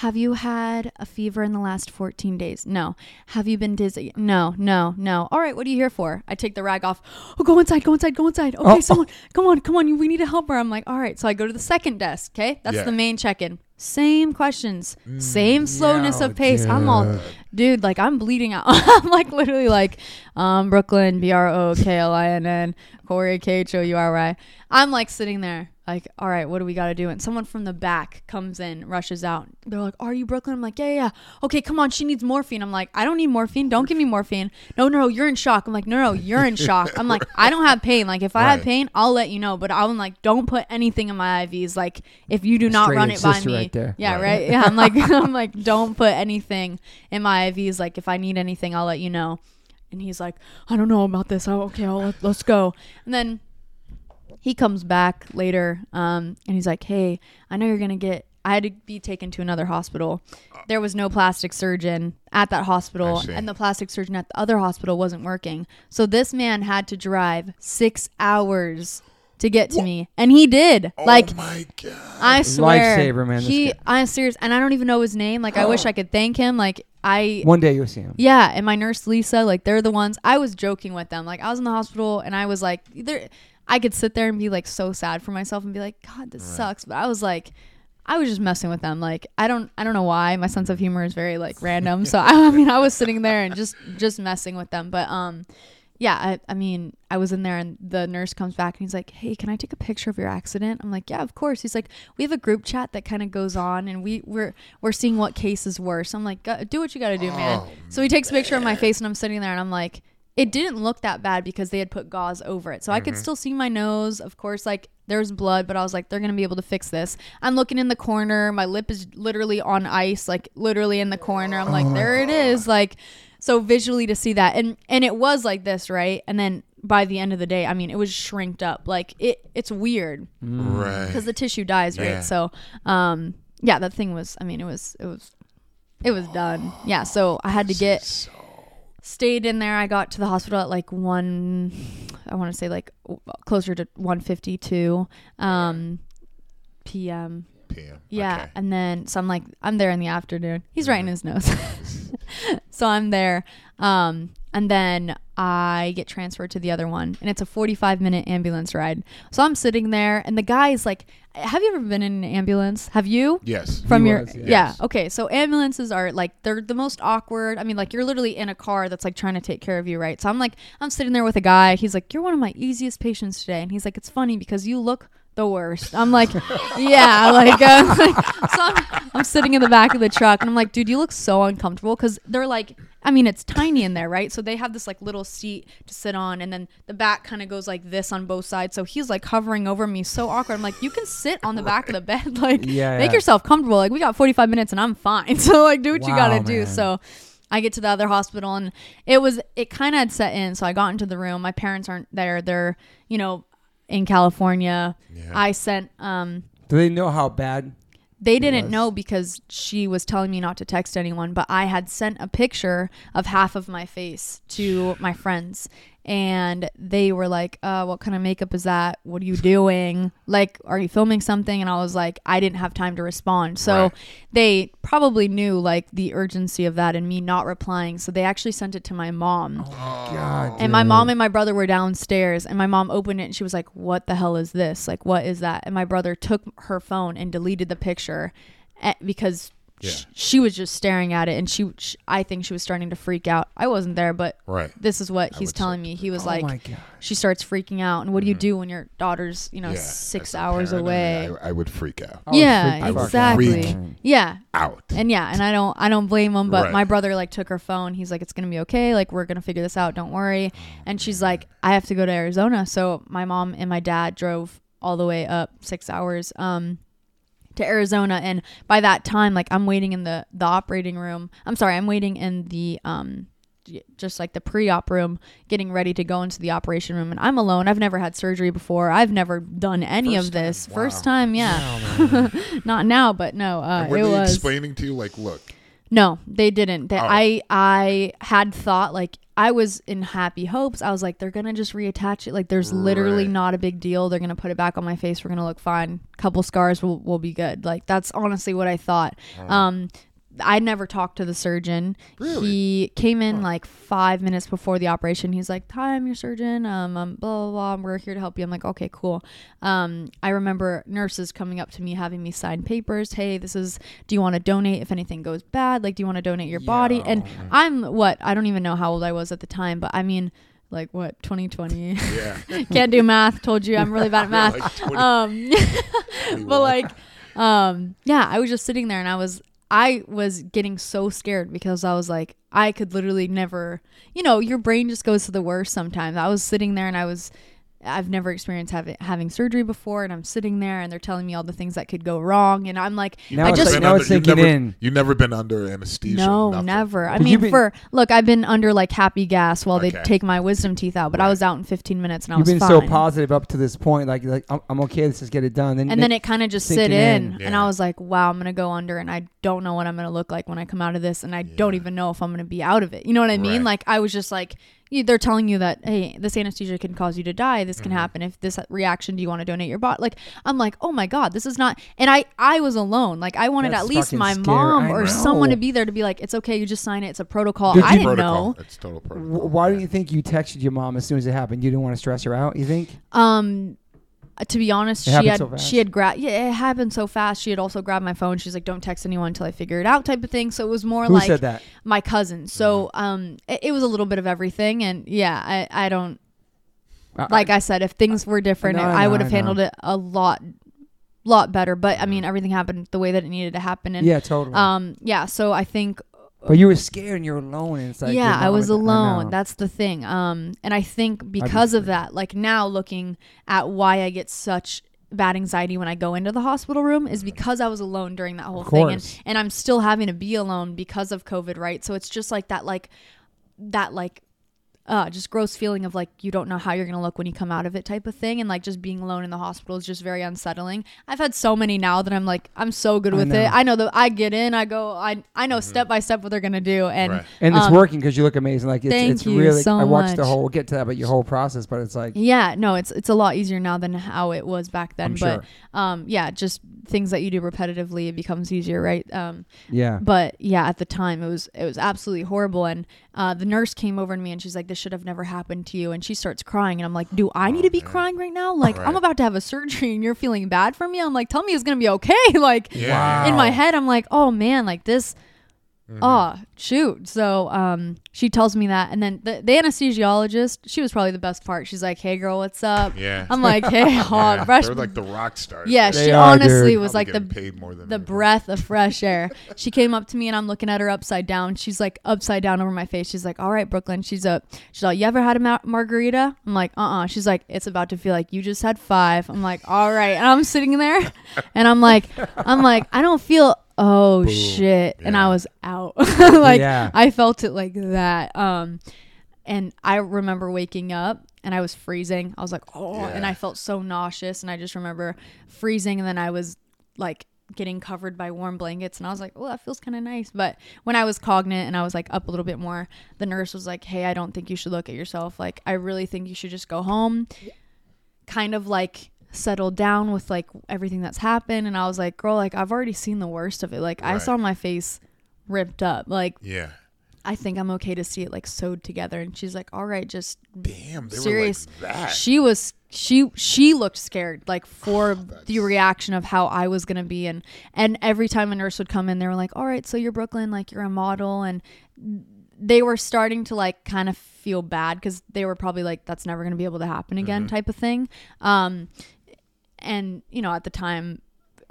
Have you had a fever in the last 14 days? No. Have you been dizzy? No, no, no. All right, what are you here for? I take the rag off. Oh, go inside, go inside, go inside. Okay, Oh, oh. someone, come on, come on. We need to help her. I'm like, all right. So I go to the second desk. Okay, that's Yeah. the main check-in. Same questions, mm, same slowness yo, of pace. I'm all, dude. like I'm bleeding out. I'm like literally like, um, Brooklinn, B R O K L I N N, Khoury, K H O U R Y. I'm like sitting there, like, all right, what do we got to do? And someone from the back comes in, rushes out. They're like, are you Brooklinn? I'm like, yeah, yeah, yeah. Okay, come on. She needs morphine. I'm like, I don't need morphine. Don't give me morphine. No, no, you're in shock. I'm like, no, no, you're in shock. I'm like, I don't have pain. Like, if I have Right. pain, I'll let you know. But I'm like, don't put anything in my IVs. Like, if you do not Straight run it by sister me. right there. Yeah, Right. right. Yeah, I'm like, I'm like, don't put anything in my IVs. Like, if I need anything, I'll let you know. And he's like, I don't know about this. Oh, okay, I'll, let, let's go. And then he comes back later, um, and he's like, Hey, I know you're gonna get. I had to be taken to another hospital. There was no plastic surgeon at that hospital, and the plastic surgeon at the other hospital wasn't working. So this man had to drive six hours to get to me, and he did. like oh my god. I swear, Lifesaver, man, He. I'm serious, and I don't even know his name. Like, I wish I could thank him. Like, I, One day you'll see him. yeah, and my nurse Lisa, like, they're the ones. I was joking with them. Like, I was in the hospital, and I was like, there. I could sit there and be like so sad for myself and be like, God, this sucks. But I was like, I was just messing with them. Like, I don't, I don't know why. My sense of humor is very like random. So I, I mean, I was sitting there and just, just messing with them. But um, yeah, I, I mean, I was in there and the nurse comes back and he's like, Hey, can I take a picture of your accident? I'm like, Yeah, of course. He's like, We have a group chat that kind of goes on and we we're we're seeing what case is worse. I'm like, Do what you got to do, man. Oh, so he takes a picture of my face and I'm sitting there and I'm like, it didn't look that bad because they had put gauze over it. So I could still see my nose. Of course, like there's blood, but I was like, they're going to be able to fix this. I'm looking in the corner. My lip is literally on ice, like literally in the corner. I'm like, there it is. Like, so visually to see that. And, and it was like this, right? And then by the end of the day, I mean, it was shrinked up. Like it, it's weird right. because the tissue dies, right? So, um, yeah, that thing was, I mean, it was, it was, it was done. Yeah. So I had to get, So- stayed in there. I got to the hospital at like one, I want to say like closer to one fifty two, um, p.m. PM. Yeah, Okay. and then so I'm like I'm there in the afternoon. He's writing his notes, so I'm there. Um, and then I get transferred to the other one, and it's a 45 minute ambulance ride. So I'm sitting there, and the guy is like, "Have you ever been in an ambulance? Have you?" Yes. from He your was, yeah. okay so ambulances are like they're the most awkward i mean like you're literally in a car that's like trying to take care of you right so i'm like i'm sitting there with a guy he's like you're one of my easiest patients today and he's like it's funny because you look the worst i'm like yeah like, uh, like so I'm, I'm sitting in the back of the truck and i'm like dude you look so uncomfortable because they're like i mean it's tiny in there right so they have this like little seat to sit on and then the back kind of goes like this on both sides so he's like hovering over me so awkward i'm like you can sit on the back of the bed like Yeah, make yeah. yourself comfortable. Like we got 45 minutes and I'm fine. So like do what you got to do. So I get to the other hospital and it was it kind of had set in. So I got into the room. My parents aren't there. They're, you know, in California. Yeah. I sent um Do they know how bad? they didn't was. know because she was telling me not to text anyone, but I had sent a picture of half of my face to my friends and they were like, uh, what kind of makeup is that? What are you doing? Like, are you filming something? And I was like, I didn't have time to respond. So Right. they probably knew like the urgency of that and me not replying. So they actually sent it to my mom. God. And my mom and my brother were downstairs, and my mom opened it and she was like, What the hell is this? Like, what is that? And my brother took her phone and deleted the picture eh, because Yeah. sh- she was just staring at it. And she, sh I think she was starting to freak out. I wasn't there, but Right. this is what he's telling me. He was oh like, my. She starts freaking out. And what do you do when your daughter's, you know, Yeah. six hours parent, away? I, I would freak out. I would yeah, freak the out. exactly. Freak. Yeah, Out. and yeah, and I don't I don't blame him, but Right. my brother like took her phone. He's like, It's gonna be okay, like we're gonna figure this out, don't worry. And she's like, I have to go to Arizona. So my mom and my dad drove all the way up six hours um to Arizona and by that time like I'm waiting in the the operating room. I'm sorry, I'm waiting in the um just like the pre-op room getting ready to go into the operation room and I'm alone. I've never had surgery before. I've never done any First of this. time. First Wow. time, yeah. Not now, but no, uh were it they was explaining to you like, look, no, they didn't. They, Oh. I I had thought like I was in happy hopes. I was like, they're gonna just reattach it. Like there's literally Right. not a big deal. They're gonna put it back on my face. We're gonna look fine. Couple scars will will be good. Like that's honestly what I thought. Um, I never talked to the surgeon. Really? He came in like five minutes before the operation. He's like, "Hi, I'm your surgeon. Um, um, blah blah blah. We're here to help you." I'm like, "Okay, cool." Um, I remember nurses coming up to me, having me sign papers. Hey, this is. Do you want to donate if anything goes bad? Like, do you want to donate your body? And I'm what? I don't even know how old I was at the time, but I mean, like what? 2020. Yeah. Can't do math. Told you I'm really bad at math. Like 20 Um, but like, um, yeah, I was just sitting there and I was, I was getting so scared because I was like, I could literally never, you know, your brain just goes to the worst sometimes. I was sitting there and I was, I've never experienced having having surgery before, and I'm sitting there and they're telling me all the things that could go wrong, and I'm like, Now I just like- now it's you've sinking never, in. You've never been under anesthesia. no, nothing. never. I mean, been- for look, I've been under like happy gas while Okay. they take my wisdom teeth out, but I was out in 15 minutes and I was. Fine. You've was been fine. so positive up to this point. Like, like I'm, I'm okay. Let's just get it done. Then, and then it kind of just sit sinking in, in. and I was like, "Wow, I'm gonna go under, and I don't know what I'm gonna look like when I come out of this, and I don't even know if I'm gonna be out of it." You know what I mean? Right. Like I was just like, you- "They're telling you that hey, this anesthesia can cause you to die. This Mm-hmm. can happen if this reaction. Do you want to donate your body?" Like I'm like, "Oh my god, this is not." And I I was alone. Like I wanted That's at least my scary. mom or someone to be there to be like, "It's okay, you just sign it. It's a protocol." Did I you- didn't Protocol. know. It's total Wh- protocol. Why yeah. don't you think you texted your mom as soon as it happened? You didn't want to stress her out. You think? Um, to be honest, It she had so she had grabbed yeah, it happened so fast. She had also grabbed my phone. She's like, "Don't text anyone until I figure it out," type of thing. So it was more Who like my cousin. So Mm-hmm. um, it, it was a little bit of everything, and yeah, I I don't I- like I said, if things were different, I I I, would have handled it a lot lot better. But I mean, everything happened the way that it needed to happen, and yeah, totally. um, yeah. So I think but you were scared and you were alone. And it's like yeah, I was alone. That's the thing. Um, and I think because of that, like now looking at why I get such bad anxiety when I go into the hospital room is because I was alone during that whole thing, and and I'm still having to be alone because of COVID, right? So it's just like that, like that, like. Uh, just gross feeling of like you don't know how you're gonna look when you come out of it type of thing and like just being alone in the hospital is just very unsettling i've had so many now that i'm like i'm so good with know. it i know that i get in i go i i know step by step what they're gonna do and Right. And it's um, working because you look amazing. Like it's, thank it's you really. so I watched the whole. We'll get to that, but your whole process. But it's like Yeah, no, it's it's a lot easier now than how it was back then. I'm but sure. um, yeah, just things that you do repetitively, it becomes easier, right? Um, yeah. but yeah, at the time it was it was absolutely horrible. And uh, the nurse came over to me and she's like, "This should have never happened to you." And she starts crying, and I'm like, "Do I need to be crying right now? Like I'm about to have a surgery, and you're feeling bad for me." I'm like, "Tell me it's gonna be okay." like Yeah. in my head, I'm like, "Oh man, like this." Mm-hmm. Oh shoot! So um, she tells me that, and then the, the anesthesiologist, she was probably the best part. She's like, "Hey girl, what's up?" Yeah. I'm like, "Hey, Yeah, hot, fresh." They're like the rock stars. yeah, They she are, honestly dude. was Probably like the paid more than the anything. breath of fresh air. She came up to me and I'm looking at her upside down. She's like upside down over my face. She's like, "All right, Brooklinn." She's up. She's like, "You ever had a ma- margarita?" I'm like, "Uh-uh." She's like, "It's about to feel like you just had five. I'm like, "All right." And I'm sitting there and I'm like, I'm like, I don't feel. Oh Boom. shit! And I was out. like Yeah. I felt it like that. Um, and I remember waking up and I was freezing. I was like, oh, and I felt so nauseous. And I just remember freezing, and then I was like getting covered by warm blankets, and I was like, oh, that feels kind of nice. But when I was cognate and I was like up a little bit more, the nurse was like, hey, I don't think you should look at yourself. Like, I really think you should just go home. Kind of like settle down with like everything that's happened and I was like girl like I've already seen the worst of it like I saw my face ripped up like Yeah. I think I'm okay to see it like sewed together. And she's like, all right, just Damn. They serious. were like that. She was she she looked scared like for the reaction of how I was gonna be and and every time a nurse would come in, they were like, all right, so you're Brooklinn, like you're a model, and they were starting to like kind of feel bad because they were probably like that's never gonna be able to happen again Mm-hmm. type of thing. Um, and you know at the time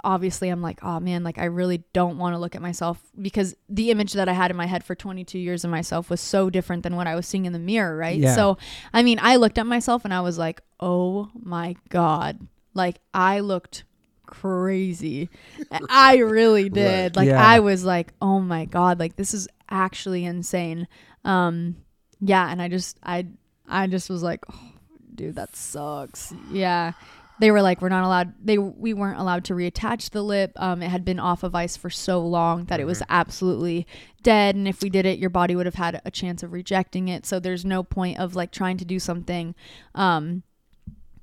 obviously I'm like, oh man, like I really don't want to look at myself because the image that I had in my head for 22 years of myself was so different than what I was seeing in the mirror, right? Yeah. So, I mean, I looked at myself and I was like, oh my God. Like I looked crazy. I really did. Like Yeah. I was like, oh my God, like this is actually insane. Um, yeah. And I just, I, I just was like, oh, dude, that sucks. Yeah they were like we're not allowed they we weren't allowed to reattach the lip. Um it had been off of ice for so long that it was absolutely dead. And if we did it your body would have had a chance of rejecting it. So there's no point of like trying to do something um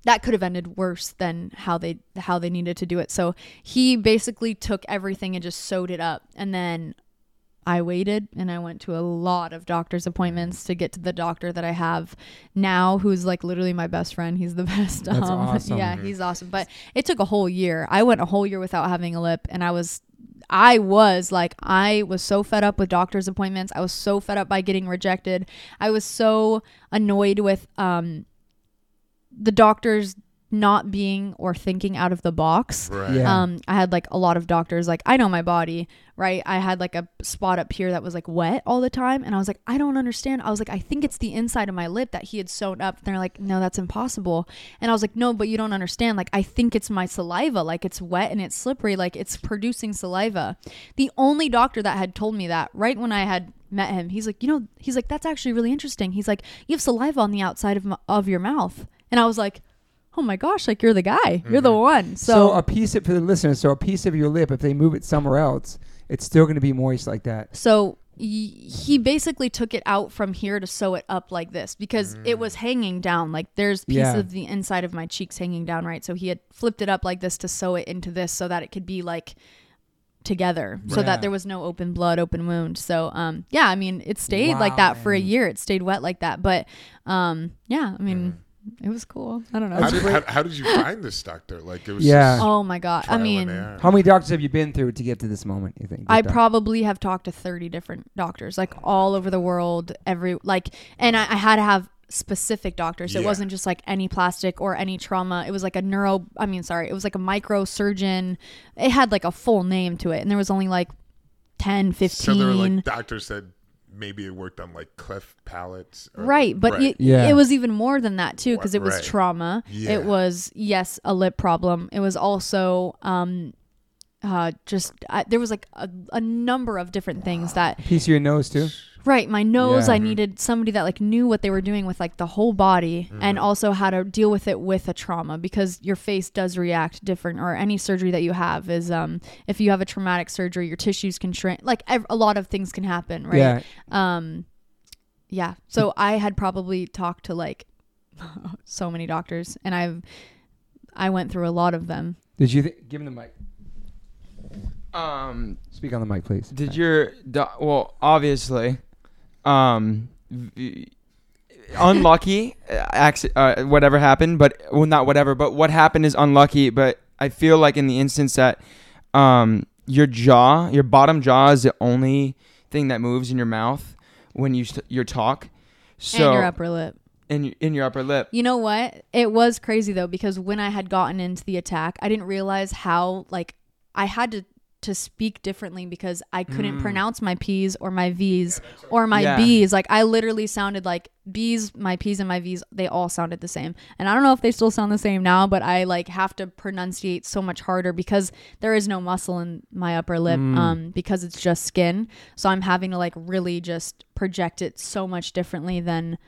that could have ended worse than how they how they needed to do it. So he basically took everything and just sewed it up. And then I waited and I went to a lot of doctor's appointments to get to the doctor that I have now, who's like literally my best friend. He's the best. That's awesome. Yeah, he's awesome. But it took a whole year. I went a whole year without having a lip, and I was I was like, I was so fed up with doctor's appointments. I was so fed up by getting rejected. I was so annoyed with um, the doctors not being or thinking out of the box. Right. Yeah. Um, I had like a lot of doctors like I know my body, right? I had like a spot up here that was like wet all the time, and I was like, I don't understand. I was like, I think it's the inside of my lip that he had sewn up. And they're like, No, that's impossible. And I was like, No, but you don't understand. Like I think it's my saliva. Like it's wet and it's slippery. Like it's producing saliva. The only doctor that had told me that right when I had met him, he's like, you know, he's like, that's actually really interesting. He's like, you have saliva on the outside of m- of your mouth, and I was like. Oh my gosh! Like you're the guy. You're the one. So, So, a piece of for the listeners, so a piece of your lip, if they move it somewhere else, it's still going to be moist like that. So he basically took it out from here to sew it up like this because it was hanging down. Like there's piece Yeah. of the inside of my cheeks hanging down, right? So he had flipped it up like this to sew it into this so that it could be like together so that there was no open blood open wound so um yeah i mean it stayed like that for a year it stayed wet like that but um yeah i mean it was cool i don't know How did, how, how did you find this doctor? Like it was Yeah. just oh my god i mean. How many doctors have you been through to get to this moment? You think? I Just, uh, probably have talked to 30 different doctors, like all over the world, every, like, and I, I had to have specific doctors. It Yeah. wasn't just like any plastic or any trauma. It was like a neuro, I mean, sorry, it was like a microsurgeon. It had like a full name to it. And there was only like 10, 15. So there were like doctors said maybe it worked on like cleft palates. or- Right, but It, Yeah. it was even more than that too because it was Right. trauma. Yeah. It was yes, a lip problem. It was also um uh just I, there was like a, a number of different things that piece of your nose too. Right, my nose. Yeah. I needed somebody that like knew what they were doing with like the whole body, and also how to deal with it with a trauma because your face does react different. Or any surgery that you have is, um, if you have a traumatic surgery, your tissues can shrink. Like ev- a lot of things can happen, right? Yeah. Um, yeah. So I had probably talked to like so many doctors, and I've I went through a lot of them. Did you th- give him the mic? Um, Speak on the mic, please. did your do- well obviously, um, v- unlucky, uh, acci- uh, whatever happened, but well, not whatever, but what happened is unlucky. But I feel like in the instance that, um, your jaw, your bottom jaw is the only thing that moves in your mouth when you st- your talk. So and your upper lip. in in your upper lip. You know what? It was crazy though because when I had gotten into the attack, I didn't realize how like I had to to speak differently because I couldn't pronounce my P's or my V's or my Yeah. B's. Like I literally sounded like B's, my P's and my V's, they all sounded the same. And I don't know if they still sound the same now, but I like have to pronunciate so much harder because there is no muscle in my upper lip um because it's just skin. So I'm having to like really just project it so much differently than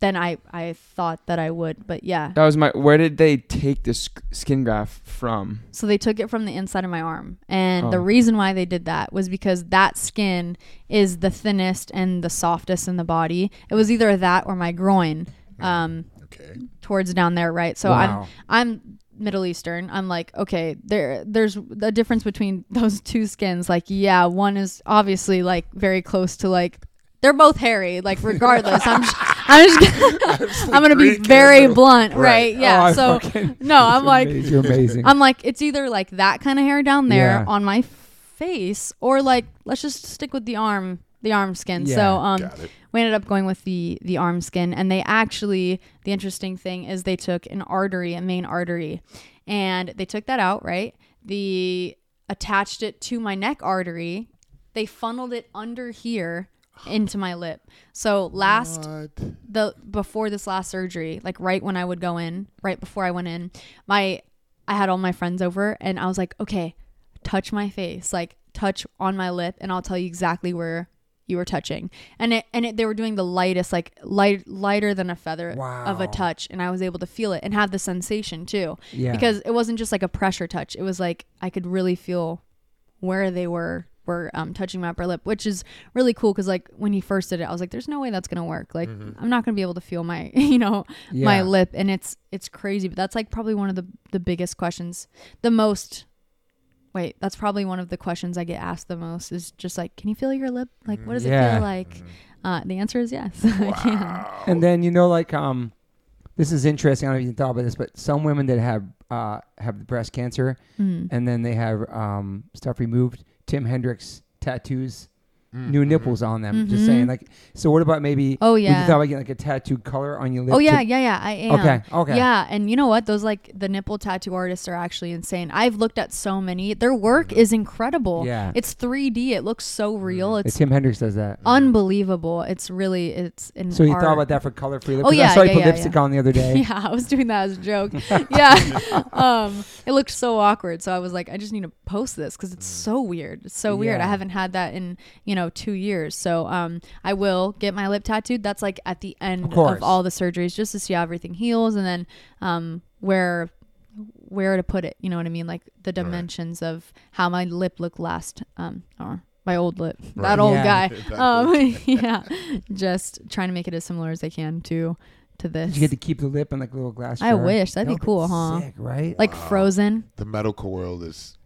than I I thought that I would. But yeah. That was my. Where did they take the sk- skin graft from? So they took it from the inside of my arm. And the Oh. reason why they did that was because that skin is the thinnest and the softest in the body. It was either that or my groin. Um Okay. towards down there, right? So Wow. I'm I'm Middle Eastern. I'm like, okay, there there's a difference between those two skins. Like, yeah, one is obviously like very close to like they're both hairy. Like, regardless, I'm just, I'm just I'm gonna be very and- blunt, Right. right? Yeah. Oh, so fucking- no, I'm like, amazing. You're amazing. I'm like, it's either like that kind of hair down there Yeah. on my face, or like let's just stick with the arm, the arm skin. Yeah. So um, we ended up going with the the arm skin, and they actually the interesting thing is they took an artery, a main artery, and they took that out. Right, the attached it to my neck artery. They funneled it under here into my lip. So last What? the before this last surgery, like right when I would go in, right before I went in, my I had all my friends over and I was like, okay, touch my face, like touch on my lip, and I'll tell you exactly where you were touching. And it and it, they were doing the lightest, like light lighter than a feather of a touch, and I was able to feel it and have the sensation too, yeah. because it wasn't just like a pressure touch. It was like I could really feel where they were were um, touching my upper lip, which is really cool because like when he first did it, I was like, "There's no way that's gonna work. Like I'm not gonna be able to feel my you know my lip," and it's it's crazy. But that's like probably one of the the biggest questions, the most wait, that's probably one of the questions I get asked the most is just like, can you feel your lip? Like, what does it feel like? Uh, the answer is yes. I can. And then you know, like um, this is interesting. I don't know if you thought about this, but some women that have uh have breast cancer Mm. and then they have um stuff removed. Tim Hendricks tattoos, Mm, new mhm. nipples on them. Just Mhm. saying, like, so what about maybe? Oh Would you yeah. thought about getting like a tattooed color on your lip? Oh to- yeah, yeah, yeah. I am. Okay. Okay. Yeah, and you know what? Those like the nipple tattoo artists are actually insane. I've looked at so many. Their work is incredible. Yeah. It's 3D. It looks so real. Uh, It's Tim Hendricks does that. unbelievable. It's really it's in So you art. thought about that for color free lip? Oh, 'Cause yeah, I saw you put yeah, lipstick on the other day. Yeah, I was doing that as a joke. yeah. Um, it looked so awkward. So I was like, I just need to post this because it's so weird. It's so weird. I haven't had that in, you know, two years. So um, I will get my lip tattooed. That's like at the end Of of, all the surgeries just to see how everything heals and then um, where where to put it. You know what I mean? Like the dimensions of how my lip looked last um, or my old lip. Right. That old Yeah. guy. That Um, yeah. Just trying to make it as similar as I can to to this. Did you get to keep the lip in like a little glass? I wish. That'd be That would cool, huh? Sick, right? like Wow. Frozen. The medical world is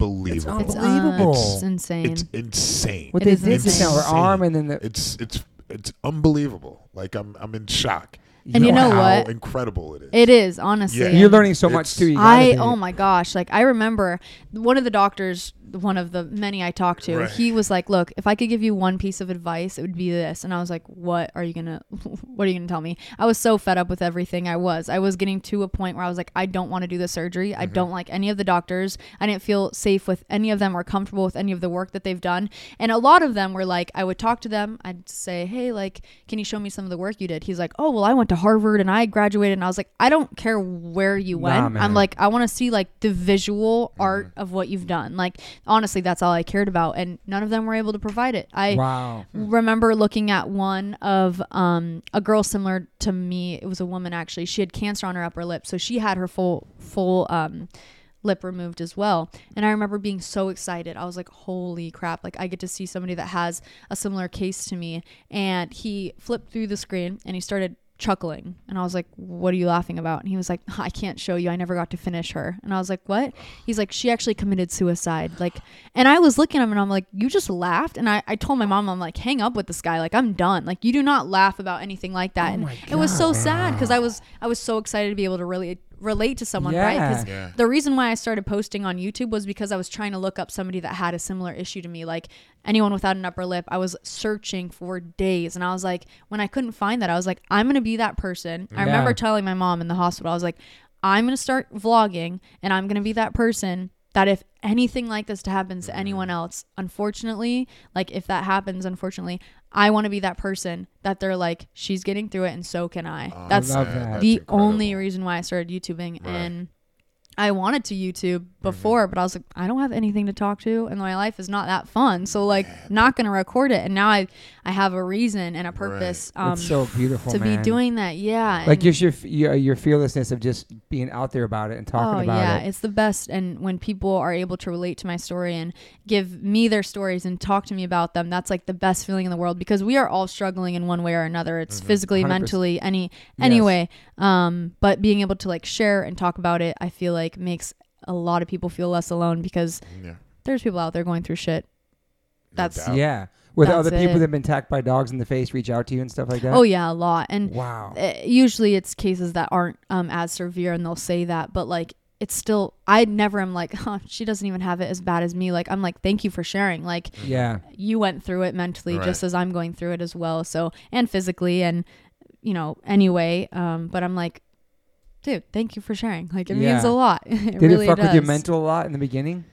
unbelievable. It's Unbelievable. uh, it's insane. It's insane. what It they is did to her arm and then the It's it's it's unbelievable. Like I'm I'm in shock. And you know how what? incredible it is. it is honestly. Yeah. you're learning so much too. You I be. oh my gosh! Like I remember one of the doctors, one of the many I talked to. Right. He was like, "Look, if I could give you one piece of advice, it would be this." And I was like, "What are you gonna? What are you gonna tell me?" I was so fed up with everything. I was. I was getting to a point where I was like, "I don't want to do the surgery. I mm-hmm. don't like any of the doctors. I didn't feel safe with any of them or comfortable with any of the work that they've done." And a lot of them were like, I would talk to them. I'd say, "Hey, like, can you show me some of the work you did?" He's like, "Oh, well, I went to Harvard and I graduated." And I was like, "I don't care where you went. Nah. I'm like, I want to see like the visual mm-hmm. art of what you've done. Like, honestly, that's all I cared about, and none of them were able to provide it. I Wow. remember looking at one of um, a girl similar to me. It was a woman actually. She had cancer on her upper lip, so she had her full full um, lip removed as well. And I remember being so excited. I was like, "Holy crap! Like I get to see somebody that has a similar case to me." And he flipped through the screen and he started chuckling. And i was like what are you laughing about? And he was like i can't show you. I never got to finish her. And i was like what? He's like she actually committed suicide. Like and i was looking at him and i'm like you just laughed? And i, I told my mom i'm like hang up with this guy. Like i'm done. Like you do not laugh about anything like that. Oh and Oh my it was so sad because i was i was so excited to be able to really relate to someone right Yeah. because Yeah. the reason why I started posting on YouTube was because I was trying to look up somebody that had a similar issue to me, like anyone without an upper lip. I was searching for days, and I was like, when I couldn't find that, I was like, I'm gonna be that person. I remember telling my mom in the hospital, I was like, I'm gonna start vlogging, and I'm gonna be that person that if anything like this happens to anyone mm-hmm. else, unfortunately, like if that happens, unfortunately, I want to be that person that they're like, she's getting through it, and so can I. Oh, That's love man, that. the incredible. only reason why I started YouTubing Right. and I wanted to YouTube before, but I was like, I don't have anything to talk to, and my life is not that fun. So like, not gonna record it. And now I, I have a reason and a purpose um, it's so beautiful, to man. be doing that. Yeah, like just your, your your fearlessness of just being out there about it and talking oh about yeah, it. Yeah, it's the best. And when people are able to relate to my story and give me their stories and talk to me about them, that's like the best feeling in the world because we are all struggling in one way or another. It's physically, 100%. mentally, any Yes. anyway. Um, but being able to like share and talk about it, I feel like makes a lot of people feel less alone because Yeah. there's people out there going through shit. That's- doubt. Yeah. With That's other people it. that have been attacked by dogs in the face reach out to you and stuff like that. Oh yeah, a lot. And wow. uh, usually it's cases that aren't um, as severe and they'll say that but like it's still i never am like huh, she doesn't even have it as bad as me like i'm like thank you for sharing like Yeah. you went through it mentally Right. just as i'm going through it as well so and physically and you know anyway um but i'm like dude thank you for sharing like it means a lot it Did really it fuck does. with your mental a lot in the beginning?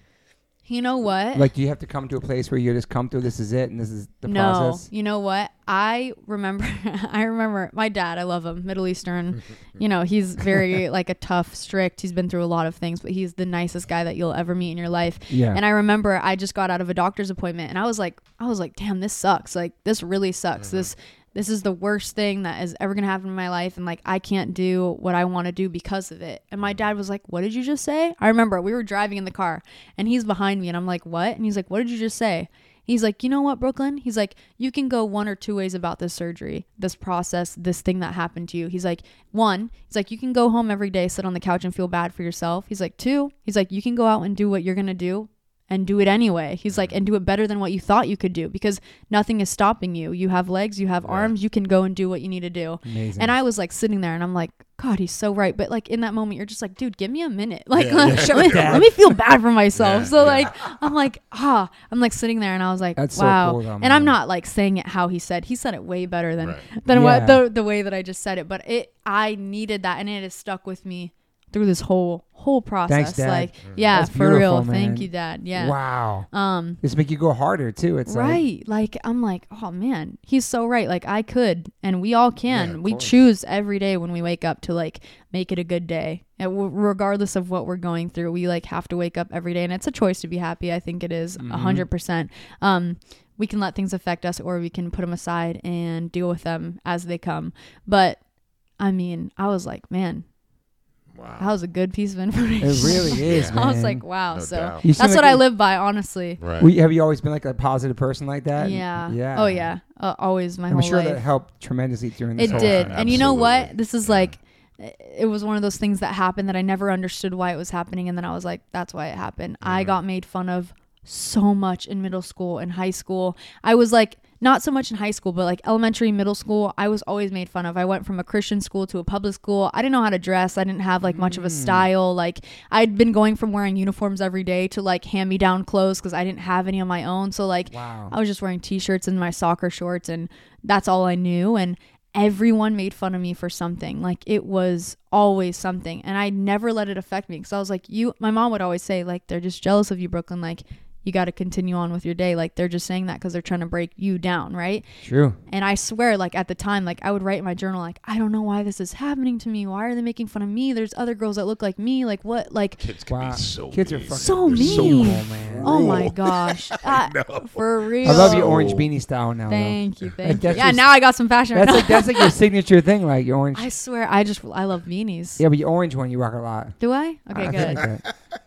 you know what Like, do you have to come to a place where you just come through? This is it, and this is the no, process. you know what? I remember. I remember my dad. I love him, Middle Eastern. you know, he's very like a tough, strict. He's been through a lot of things, but he's the nicest guy that you'll ever meet in your life. Yeah. And I remember I just got out of a doctor's appointment, and I was like, I was like, damn, this sucks. Like this really sucks. Mm-hmm. This this is the worst thing that is ever gonna happen in my life, and like I can't do what I want to do because of it. And my dad was like, "What did you just say?" I remember we were driving in the car, and he's behind me, and I'm like, "What?" And he's like, "What did you just say?" He's like, you know what, Brooklinn? He's like, you can go one or two ways about this surgery, this process, this thing that happened to you. He's like, one, he's like, you can go home every day, sit on the couch and feel bad for yourself. He's like, two, he's like, you can go out and do what you're going to do and do it anyway. He's like, and do it better than what you thought you could do because nothing is stopping you. You have legs, you have Right. arms, you can go and do what you need to do. Amazing. And I was like sitting there and I'm like, God, he's so right. But like in that moment, you're just like, dude, give me a minute. Like, Yeah, yeah. let, me, let me feel bad for myself. Yeah, so yeah. like, I'm like, ah, I'm like sitting there and I was like, That's so wow. cool, though, and I'm not like saying it how he said. He said it way better than Right. than what the the way that I just said it. But it, I needed that, and it has stuck with me through this whole whole process. Dad. Like, yeah, That's for real. beautiful, Thank you, Dad. Yeah. Wow. Um. This make you go harder too. It's right like i'm like oh man he's so right like i could and we all can Yeah, we course. choose every day when we wake up to like make it a good day and w- regardless of what we're going through we like have to wake up every day and it's a choice to be happy i think it is a Mhm. 100% um we can let things affect us or we can put them aside and deal with them as they come but i mean i was like man Wow. that was a good piece of information it really is, Yeah. man. i was like wow No so doubt. You seem that's like what i live by honestly right. We, have you always been like a positive person like that? yeah Yeah. oh yeah uh, always my whole thing. I'm whole sure life that helped tremendously during this It whole did. time. And you know what? This is Yeah. like it was one of those things that happened that I never understood why it was happening and then I was like that's why it happened. I Mhm. got made fun of so much in middle school and high school. I was like not so much in high school, but like elementary, middle school, I was always made fun of. I went from a Christian school to a public school. I didn't know how to dress. I didn't have like much of a Mm. style. Like I'd been going from wearing uniforms every day to like hand me down clothes because I didn't have any of my own. So like Wow. I was just wearing t-shirts and my soccer shorts and that's all I knew and everyone made fun of me for something. Like it was always something and I never let it affect me cuz I was like you my mom would always say like they're just jealous of you Brooklinn like you got to continue on with your day like they're just saying that cuz they're trying to break you down, right? True. And I swear like at the time like I would write in my journal like I don't know why this is happening to me. Why are they making fun of me? There's other girls that look like me. Like what like Kids can Wow. be so Kids are fucking So They're mean. Cool, man. oh my gosh. Uh, know. for real. I love your orange beanie style now. though. Thank you, thank you. Yeah, just- now I got some fashion. That's like that's like your signature thing, like your orange. I swear, I just I love beanies. yeah, but your orange one you rock a lot. Do I? Okay, I good.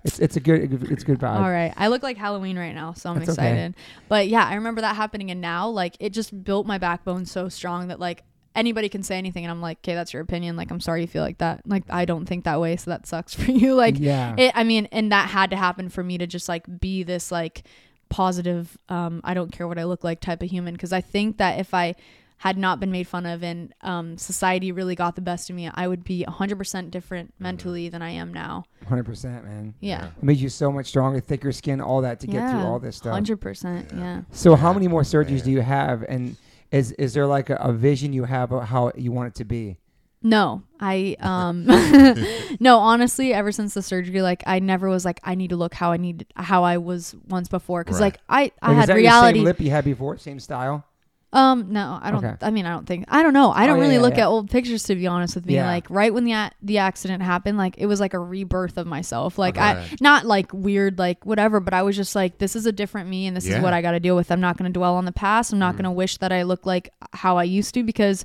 It's it's a good it's a good vibe. All right, I look like Halloween right now, so I'm That's okay. excited. But yeah, I remember that happening, and now like it just built my backbone so strong that like anybody can say anything, and I'm like, okay, that's your opinion. Like, I'm sorry you feel like that. Like, I don't think that way, so that sucks for you. Like, yeah. it. I mean, and that had to happen for me to just like be this like positive. Um, I don't care what I look like type of human because I think that if I had not been made fun of and um, society really got the best of me, I would be 100% different mentally than I am now. Hundred percent, man. Yeah. It made you so much stronger, thicker skin, all that to get through all this stuff. Hundred percent. Yeah. So how many more surgeries do you have, and is is there like a, a vision you have of how you want it to be? No, I um, no. Honestly, ever since the surgery, like I never was like I need to look how I need how I was once before. Because Right. like I I Like, is had that reality. your same lip you had before, same style? Um, no, I don't. Okay. I mean, I don't think. I don't know. I Oh, don't yeah, really yeah, look yeah. at old pictures to be honest with me. Like right when the a- the accident happened, like it was like a rebirth of myself. Like I not like weird, like whatever, but I was just like, this is a different me, and this is what I got to deal with. I'm not going to dwell on the past. I'm not Mm. going to wish that I look like how I used to because.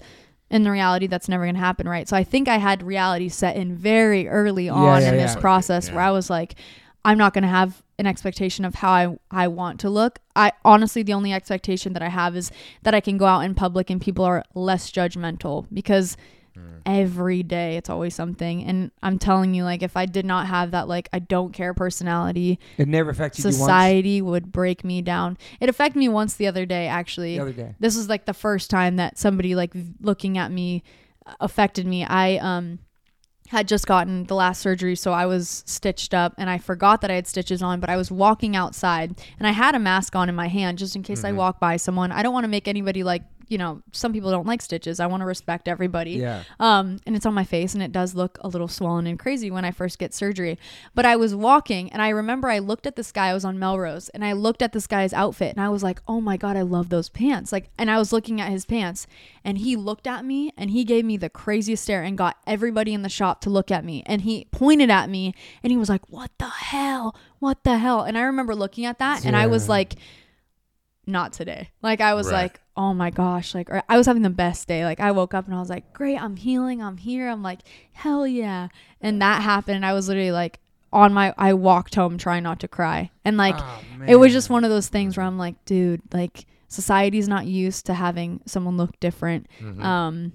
In the reality, that's never going to happen, right? So I think I had reality set in very early on in this process where I was like, I'm not going to have an expectation of how I, I want to look. I honestly, the only expectation that I have is that I can go out in public and people are less judgmental because every day it's always something. And I'm telling you, like, if I did not have that, like, I don't care personality, It never affected you society would break me down. It affected me once the other day, actually the other day. this is like the first time that somebody like v- looking at me uh, affected me. I um had just gotten the last surgery, so I was stitched up and I forgot that I had stitches on, but I was walking outside and I had a mask on in my hand just in case I mm-hmm. walk by someone. I don't want to make anybody like, you know, some people don't like stitches. I want to respect everybody. Yeah. Um, and it's on my face, and it does look a little swollen and crazy when I first get surgery. But I was walking, and I remember I looked at this guy. I was on Melrose, and I looked at this guy's outfit, and I was like, "Oh my god, I love those pants!" Like, and I was looking at his pants, and he looked at me, and he gave me the craziest stare, and got everybody in the shop to look at me, and he pointed at me, and he was like, "What the hell? What the hell?" And I remember looking at that, and I was like not today. Like I was Right. like, oh my gosh, like or I was having the best day. Like I woke up and I was like, great, I'm healing, I'm here. I'm like, hell yeah. And that happened and I was literally like, on my I walked home trying not to cry. And like Oh, it was just one of those things where I'm like, dude, like society's not used to having someone look different. Mm-hmm. Um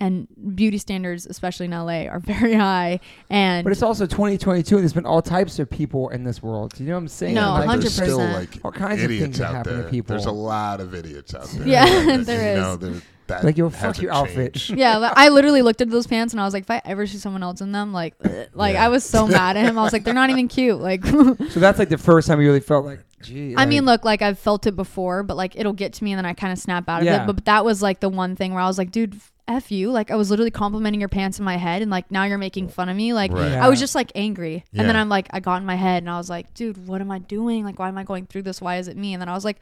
and beauty standards, especially in LA, are very high. And But it's also 2022, and there's been all types of people in this world. Do You know what I'm saying? No, Like, But there's still 100%. like All kinds of idiots things that out happen to there. people. There's a lot of idiots out there. Yeah, that, there you is. know, that- that Like, yo, fuck hasn't your outfit. yeah, I literally looked at those pants and I was like, if I ever see someone else in them, like, like Yeah. I was so mad at him. I was like, they're not even cute. Like, So that's like the first time you really felt like, gee. I mean, look, like I've felt it before, but like it'll get to me and then I kind of snap out of Yeah. it. But that was like the one thing where I was like, dude, f you. Like I was literally complimenting your pants in my head, and like now you're making fun of me. Like Right. Yeah. I was just like angry, and then I'm like, I got in my head and I was like, dude, what am I doing? Like, why am I going through this? Why is it me? And then I was like,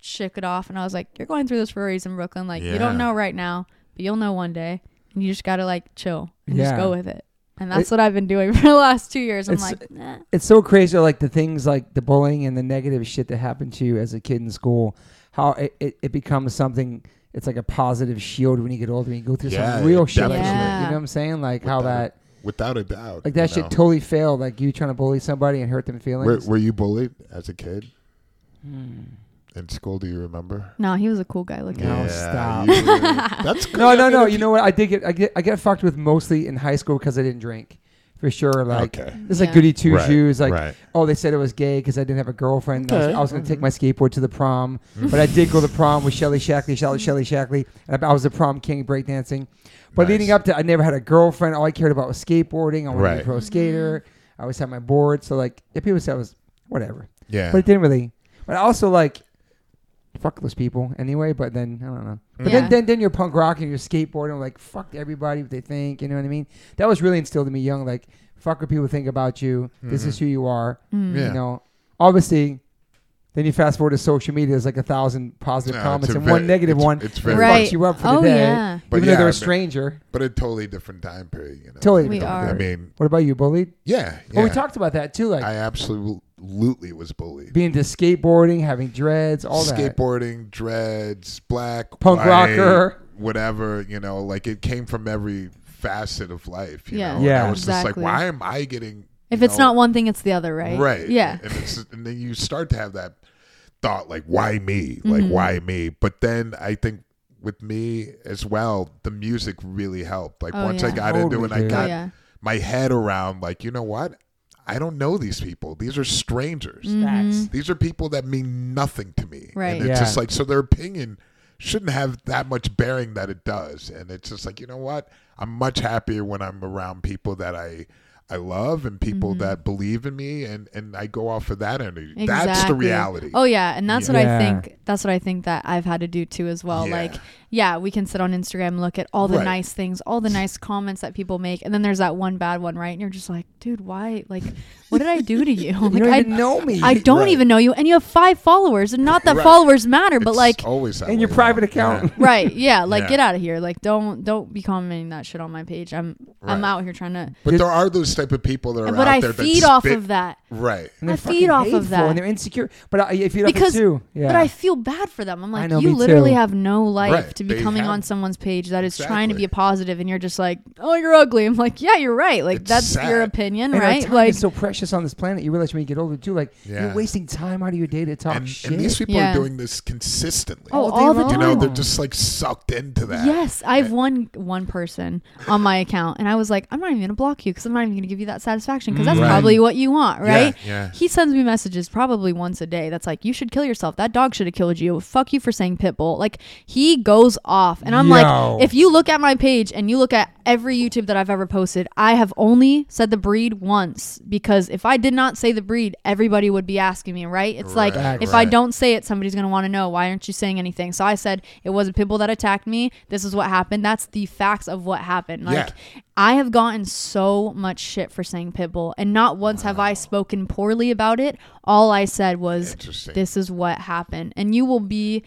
shook it off, and I was like, you're going through this for a reason, Brooklinn. Like you don't know right now, but you'll know one day, and you just gotta like chill and just Yeah. go with it. And that's what I've been doing for the last two years. I'm It's- like, nah. it's so crazy, like the things like the bullying and the negative shit that happened to you as a kid in school, how it, it, it becomes something. It's like a positive shield when you get older and you go through Yeah, some real it shit. like definitely- that. Yeah. You know what I'm saying? Like how Without that, Without a doubt. like that you shit know. totally failed. Like you trying to bully somebody and hurt them Were, feelings. were you bullied as a kid Hmm. in school? Do you remember? no, he was a cool guy looking. No, stop. you- that's good. No, I no, mean, no. if You know what? I did get I get I get fucked with mostly in high school because I didn't drink, for sure. Like Okay. this is like Yeah. goody two Right, shoes. Like right. oh, they said it was gay because I didn't have a girlfriend. I was, I was going to take my skateboard to the prom, mm-hmm. but I did go to the prom with Shelly Shackley, Shelly, Shelly Shackley, and I, I was the prom king breakdancing. But Nice. leading up to, I never had a girlfriend. All I cared about was skateboarding. I wanted to be a pro skater. Mm-hmm. I always had my board. So like, yeah, people said I was whatever, Yeah. but it didn't really. But also like. Fuck those people anyway, but then I don't know. But Yeah. then, then then you're punk rock and you're skateboarding like fuck everybody what they think, you know what I mean? That was really instilled in me young, like fuck what people think about you. This is who you are. Mm. Yeah. You know, obviously, then you fast forward to social media. There's like a thousand positive No, comments and very- one negative it's- one. it's that very- Right. fucks you up for oh the day. yeah. But even yeah, though they're a stranger. but a totally different time period. You know. Totally. We different. are. I mean, What about you, bullied? yeah. Well, we talked about that too, like I absolutely was bullied. being into skateboarding, having dreads, all that. Skateboarding, dreads, black, Punk white, rocker. whatever. You know, like it came from every facet of life. You Yeah. know? And Yeah. I was Exactly. just like, why am I getting? If it's know, not one thing, it's the other, right? right, Yeah. and it's and then you start to have that thought like, why me? Like, Mhm. why me? But then I think. With me as well, the music really helped. Like Oh, once I yeah. got into Totally, it, I dude. Oh got yeah. my head around like, you know what? I don't know these people. These are strangers. Mhm. These are people that mean nothing to me. Right. And it's Yeah. just like so their opinion shouldn't have that much bearing that it does. And it's just like, you know what? I'm much happier when I'm around people that I I love and people Mm-hmm. that believe in me and and I go off of that energy. That's the reality. Oh yeah, and that's what I think. That's what I think that I've had to do too as well. Yeah. Like, yeah, we can sit on Instagram, and look at all the Right. nice things, all the nice comments that people make, and then there's that one bad one, right? And you're just like, dude, why? Like, what did I do to you? You don't I, even know me. I don't Right. even know you, and you have five followers, and not that Right. followers matter, but It's like, always that And your private though. account. Yeah. right? Yeah, like Yeah. get out of here. Like, don't don't be commenting that shit on my page. I'm I'm out here trying to, But there are those type of people that are but out I there that feed off spit- of that. Right. And I feed off of that. and they're insecure. But I, you feed off Because- it too. Yeah. But I feel bad for them. I'm like, know, you literally have no life Right. To be They coming have- on someone's page that is trying to be a positive, and you're just like, oh, you're ugly. I'm like, yeah, you're right. Like It's that's your opinion, and our right? time Like, is so precious on this planet. You realize when you get older too, like Yeah. you're wasting time out of your day to talk And, shit. and these people Yeah. are doing this consistently. Oh, day all the long. you know, they're just like sucked into that. yes, I've one one person on my account, and I was like, I'm not even gonna block you because I'm not even gonna give you that satisfaction because that's mm. Right. probably what you want, right? Yeah. He sends me messages probably once a day. That's like, you should kill yourself. That dog should have killed you. Fuck you for saying pitbull. Like he goes off, and I'm Yo. like, if you look at my page and you look at every YouTube that I've ever posted, I have only said the breed once because if I did not say the breed, everybody would be asking me, right? It's like Right, if I don't say it, somebody's gonna want to know why aren't you saying anything. So I said it was a pitbull that attacked me. This is what happened. That's the facts of what happened. Like Yeah. I have gotten so much shit for saying pitbull, and not once have I spoken poorly about it. All I said was, "This is what happened," and you will be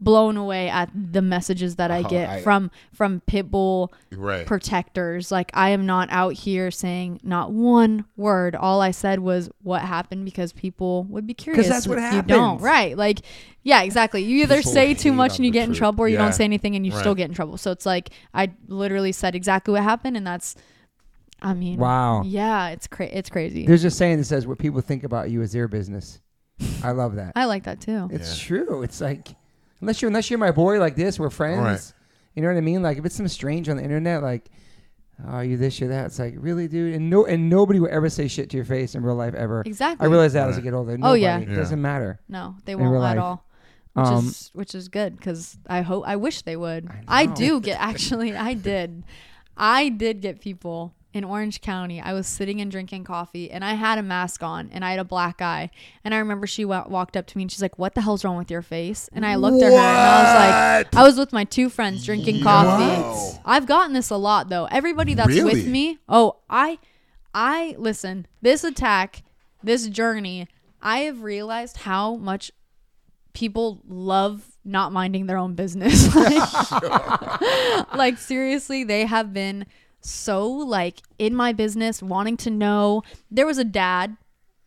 blown away at the messages that I Oh, get I- from from pitbull right. protectors. Like I am not out here saying not one word. All I said was what happened because people would be curious. Because that's what if You don't right? Like yeah, exactly. You either People say too much and you the get in trouble, or you Yeah. don't say anything and you still get in trouble. So it's like I literally said exactly what happened, and that's I mean, Wow. Yeah, it's cra- it's crazy. There's a saying that says what people think about you is their business. I love that. I like that too. It's Yeah. true. It's like unless you're unless you're my boy like this, we're friends. Right. You know what I mean? Like if it's some strange on the internet, like, oh, you this, you that. It's like really, dude. And no, and nobody will ever say shit to your face in real life ever. Exactly. I realize that as I Right. get older. Oh, Nobody. yeah. It Yeah. doesn't matter. No, they in won't real at life. all. Which Um, is which is good because I hope I wish they would. I I, know. do get actually I did, I did get people in Orange County. I was sitting and drinking coffee and I had a mask on and I had a black eye and I remember she wa- walked up to me and she's like, "What the hell's wrong with your face?" And I looked at her and I was like, I was with my two friends drinking coffee. I've gotten this a lot though. Everybody that's Really? with me, oh, I I listen, this attack, this journey, I have realized how much people love not minding their own business. like, like, seriously, they have been so like in my business, wanting to know. There was a dad.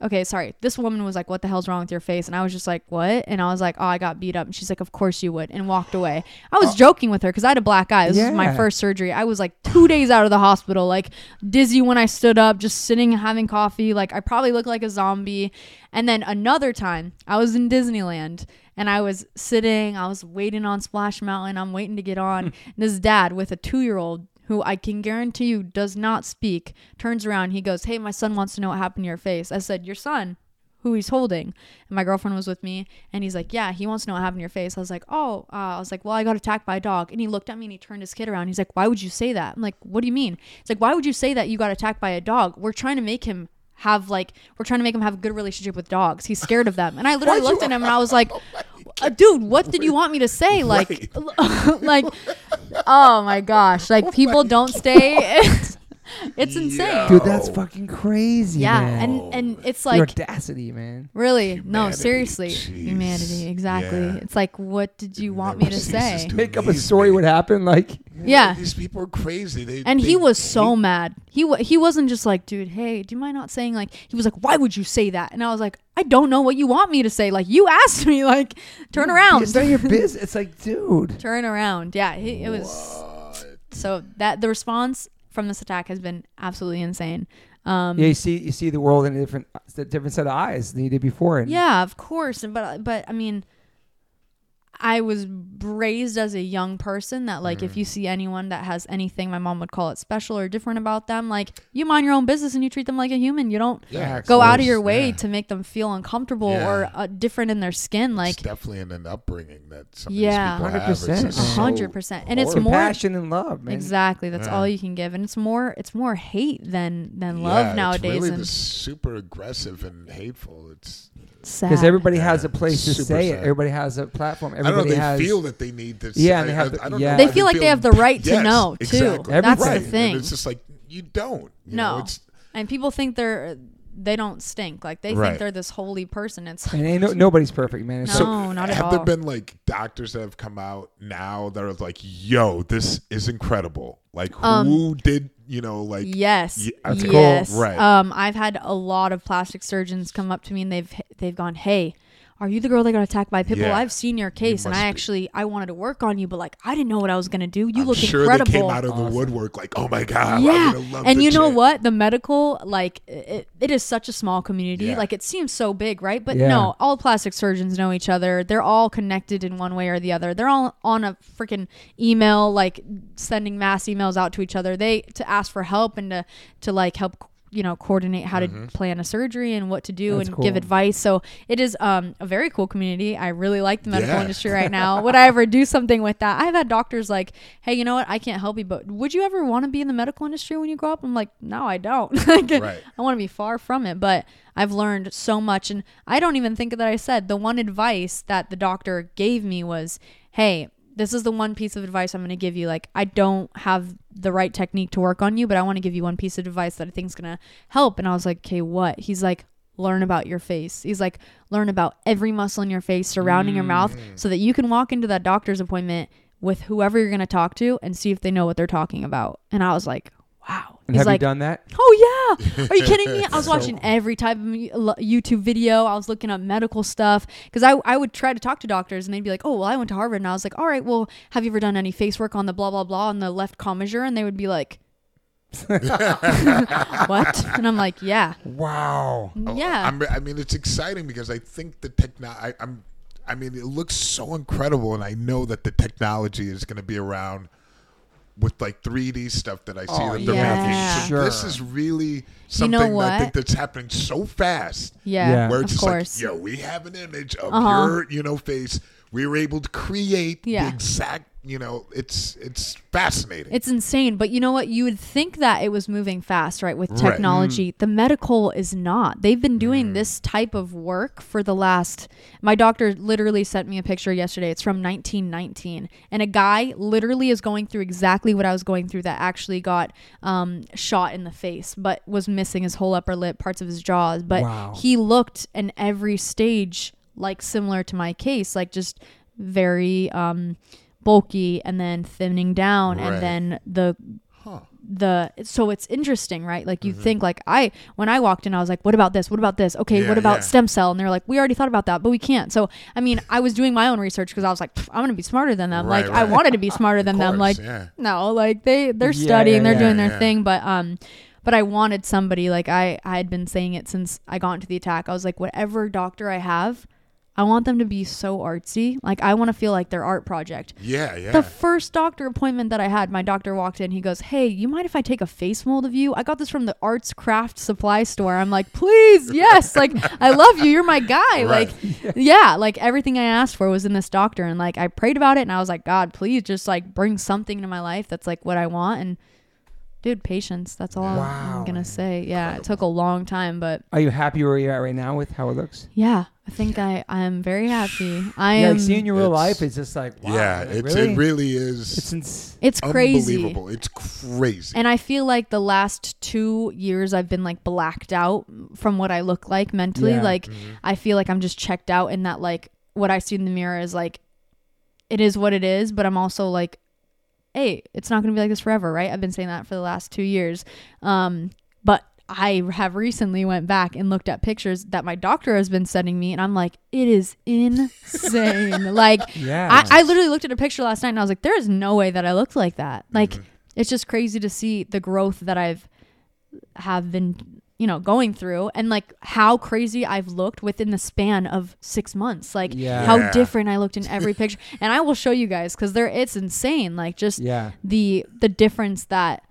Okay, sorry. This woman was like, "What the hell's wrong with your face?" And I was just like, "What?" And I was like, "Oh, I got beat up." And she's like, "Of course you would," and walked away. I was uh, joking with her because I had a black eye. This was my first surgery. I was like two days out of the hospital, like dizzy when I stood up, just sitting and having coffee. Like I probably looked like a zombie. And then another time, I was in Disneyland and I was sitting, I was waiting on Splash Mountain. I'm waiting to get on. Hmm. and this dad with a two year old who I can guarantee you does not speak turns around. He goes, Hey, my son wants to know what happened to your face. I said, Your son? Who he's holding, and my girlfriend was with me, and he's like, "Yeah, he wants to know what happened to your face." I was like, "Oh," uh, I was like, "Well, I got attacked by a dog," and he looked at me and he turned his kid around. He's like, "Why would you say that?" I'm like, "What do you mean?" It's like, "Why would you say that you got attacked by a dog?" We're trying to make him have like, we're trying to make him have a good relationship with dogs. He's scared of them, and I literally looked at him and I was like, uh, "Dude, what did you want me to say?" Like, like, oh my gosh, like people don't stay. it's insane. Yeah. Dude, that's fucking crazy. Yeah, man. and and it's Your like audacity, man. Really? no, seriously. jeez. Humanity, exactly. Yeah. It's like, what did you It want me to ceases say? to Make up a story me. what happened. Like, Yeah. These people are crazy. They, And they he was so hate- mad. He wa he wasn't just like, dude, hey, do you mind not saying like? He was like, why would you say that? And I was like, I don't know what you want me to say. Like, you asked me. Like, turn around. It's not your business. It's like, dude. turn around. Yeah, he, it was. What? So that the response from this attack has been absolutely insane. Um, Yeah, you see, you see the world in a different, a different set of eyes than you did before. And Yeah, of course. But but I mean, I was raised as a young person that like Mm. if you see anyone that has anything, my mom would call it special or different about them. Like you mind your own business and you treat them like a human. You don't Yeah, go out of your way yeah. to make them feel uncomfortable Yeah. or uh, different in their skin. Like it's definitely in an upbringing that some Yeah. of these people have. It's 100%, just man. so 100%. And it's more- passion and love, man. exactly, that's Yeah. all you can give, and it's more it's more hate than than Yeah, love it's nowadays. really and super aggressive and hateful. It's sad. Because everybody Yeah, has a place to super say it. sad. Everybody has a platform. I don't know. Everybody They has. feel that they need to. Yeah, and they have I- the- I don't yeah. know They feel like they have the right to Yes, know, too. Exactly. That's the Right. thing. And it's just like you don't. You No. know, it's and people think they're they don't stink. Like they Right. think they're this holy person. It's and ain't no, nobody's perfect, man. It's No. so- not at have all. there been like doctors that have come out now that are like, "Yo, this is incredible." Like, who Um, did you know? Like, yes, Ye- that's cool. yes. Right. Um, I've had a lot of plastic surgeons come up to me and they've they've gone, "Hey, are you the girl that got attacked by a pit bull? Yeah. I've seen your case, and I be." actually I wanted to work on you, but like I didn't know what I was gonna do. You I'm look sure incredible." they came out of Awesome. the woodwork like, "Oh my god, yeah, would've loved and to you know chat." what? The medical, like, it, it is such a small community. Yeah. Like, it seems so big, right? But Yeah. no, all plastic surgeons know each other. They're all connected in one way or the other. They're all on a freaking email, like sending mass emails out to each other. They to ask for help and to to like help you know coordinate how Mm-hmm. to plan a surgery and what to do That's and give advice. So it is um, a very cool community. I really like the medical Yeah. industry right now. Would i ever do something with that? I've had doctors like hey you know what? I can't help you but would you ever want to be in the medical industry when you grow up? I'm like no i don't. Like, Right. i want to be far from it but i've learned so much. And i don't even think that i said the one advice that the doctor gave me was hey this is the one piece of advice I'm going to give you. Like, I don't have the right technique to work on you, but I want to give you one piece of advice that I think is going to help. And I was like, okay, what? He's like, learn about your face. He's like, learn about every muscle in your face surrounding your mouth mm. so that you can walk into that doctor's appointment with whoever you're going to talk to and see if they know what they're talking about. And I was like, wow. And He's have like, you done that? Oh yeah! Are you kidding me? I was watching every type of YouTube video. I was looking up medical stuff because I I would try to talk to doctors and they'd be like, "Oh, well, I went to Harvard," and I was like, "All right, well, have you ever done any face work on the blah blah blah on the left commissure?" And they would be like, what? And I'm like, yeah, Wow. Mm, oh, yeah. I'm, I mean, it's exciting because I think the techno. I, I'm. I mean, it looks so incredible, and I know that the technology is going to be around with like 3D stuff that I see Oh, that they're yeah. making. So Sure. this is really You something know that I think that's happening so fast. yeah, Yeah. Where of just course. like, yo, we have an image of Uh-huh. your, you know, face. We were able to create Yeah. the exact, you know, it's it's fascinating. It's insane, but you know what? You would think that it was moving fast, right? With Right. technology. The medical is not. They've been doing Mm. this type of work for the last. My doctor literally sent me a picture yesterday. It's from 1919. And a guy literally is going through exactly what I was going through that actually got um, shot in the face, but was missing his whole upper lip, parts of his jaws. But Wow. he looked in every stage like similar to my case, like just very um, bulky and then thinning down Right. and then the huh. the so it's interesting right like you think like i when i walked in i was like what about this what about this okay Mm-hmm. Yeah, what about yeah. stem cell and they're like we already thought about that but we can't so i mean i was doing my own research because i was like i'm gonna be smarter than them Right, like i wanted to be smarter than Of them like yeah. no like they they're Yeah, studying yeah, they're yeah, doing their yeah. thing but um but i wanted somebody like i i had been saying it since i got into the attack i was like whatever doctor i have i want them to be so artsy like i want to feel like their art project Yeah, yeah. the first doctor appointment that I had, my doctor walked in. He goes, Hey, you mind if I take a face mold of you? I got this from the arts craft supply store. I'm like, Please, yes. Like, I love you. You're my guy. Right. Like, yeah, like everything I asked for was in this doctor. And like, I prayed about it and I was like, God, please just like bring something into my life that's like what I want. And dude, patience. That's all Wow. I'm going to say. Yeah, it took a long time, but Are you happy where you're at right now with how it looks? yeah, I think I, I am very happy. I yeah, am. like seeing your real life, it's just like wow. yeah, like, it's really? it really is It's ins- it's crazy. unbelievable. It's crazy. And I feel like the last two years I've been like blacked out from what I look like mentally. Yeah. Like mm-hmm. I feel like I'm just checked out in that like what I see in the mirror is like it is what it is, but I'm also like, hey, it's not gonna be like this forever, right? I've been saying that for the last two years. Um, but I have recently went back and looked at pictures that my doctor has been sending me, and I'm like, it is insane. like. I, I literally looked at a picture last night and I was like, there is no way that I looked like that. Like, it's just crazy to see the growth that I've have been, you know, going through and like how crazy I've looked within the span of six months. Like Yeah. how different I looked in every picture. And I will show you guys because there it's insane. Like just yeah. the the difference that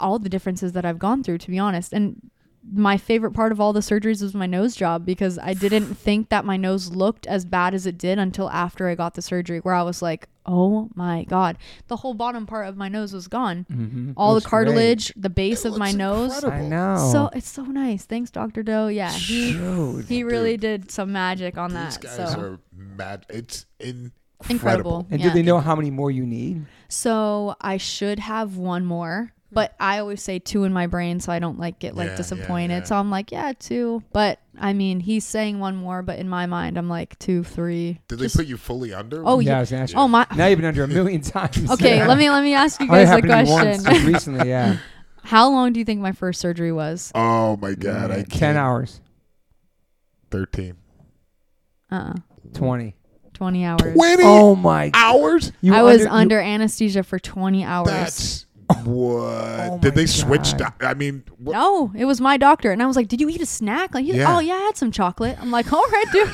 all the differences that I've gone through, to be honest. And my favorite part of all the surgeries was my nose job because I didn't think that my nose looked as bad as it did until after I got the surgery, where I was like, oh my God. The whole bottom part of my nose was gone. Mm-hmm. All the cartilage, the base It of my looks nose. incredible. I know. So it's so nice. Thanks, Dr. Doe. Yeah, he Dude. he really did some magic on These that. guys So are mad. It's incredible. incredible. and yeah. do they know how many more you need? So I should have one more, but I always say two in my brain, so I don't like get like Yeah, yeah, disappointed. yeah. So I'm like, yeah, two. But I mean, he's saying one more, but in my mind, I'm like two, three. Did they put you fully under? Oh yeah, I was gonna ask you. Oh my. Now you've been under a million times. Okay, Yeah. let me let me ask you Oh, guys a happened to me once question. just recently. Yeah, How long do you think my first surgery was? Oh my god! I Yeah, can't. ten hours, Thirteen. Uh, uh twenty. twenty hours. Twenty Oh my! hours. You I was under anesthesia for twenty hours. That's what. Oh Did my they switch? God. doc- I mean, what, no, it was my doctor, and I was like, "Did you eat a snack?" Like, Yeah. "Oh yeah, I had some chocolate." I'm like, "All right, dude."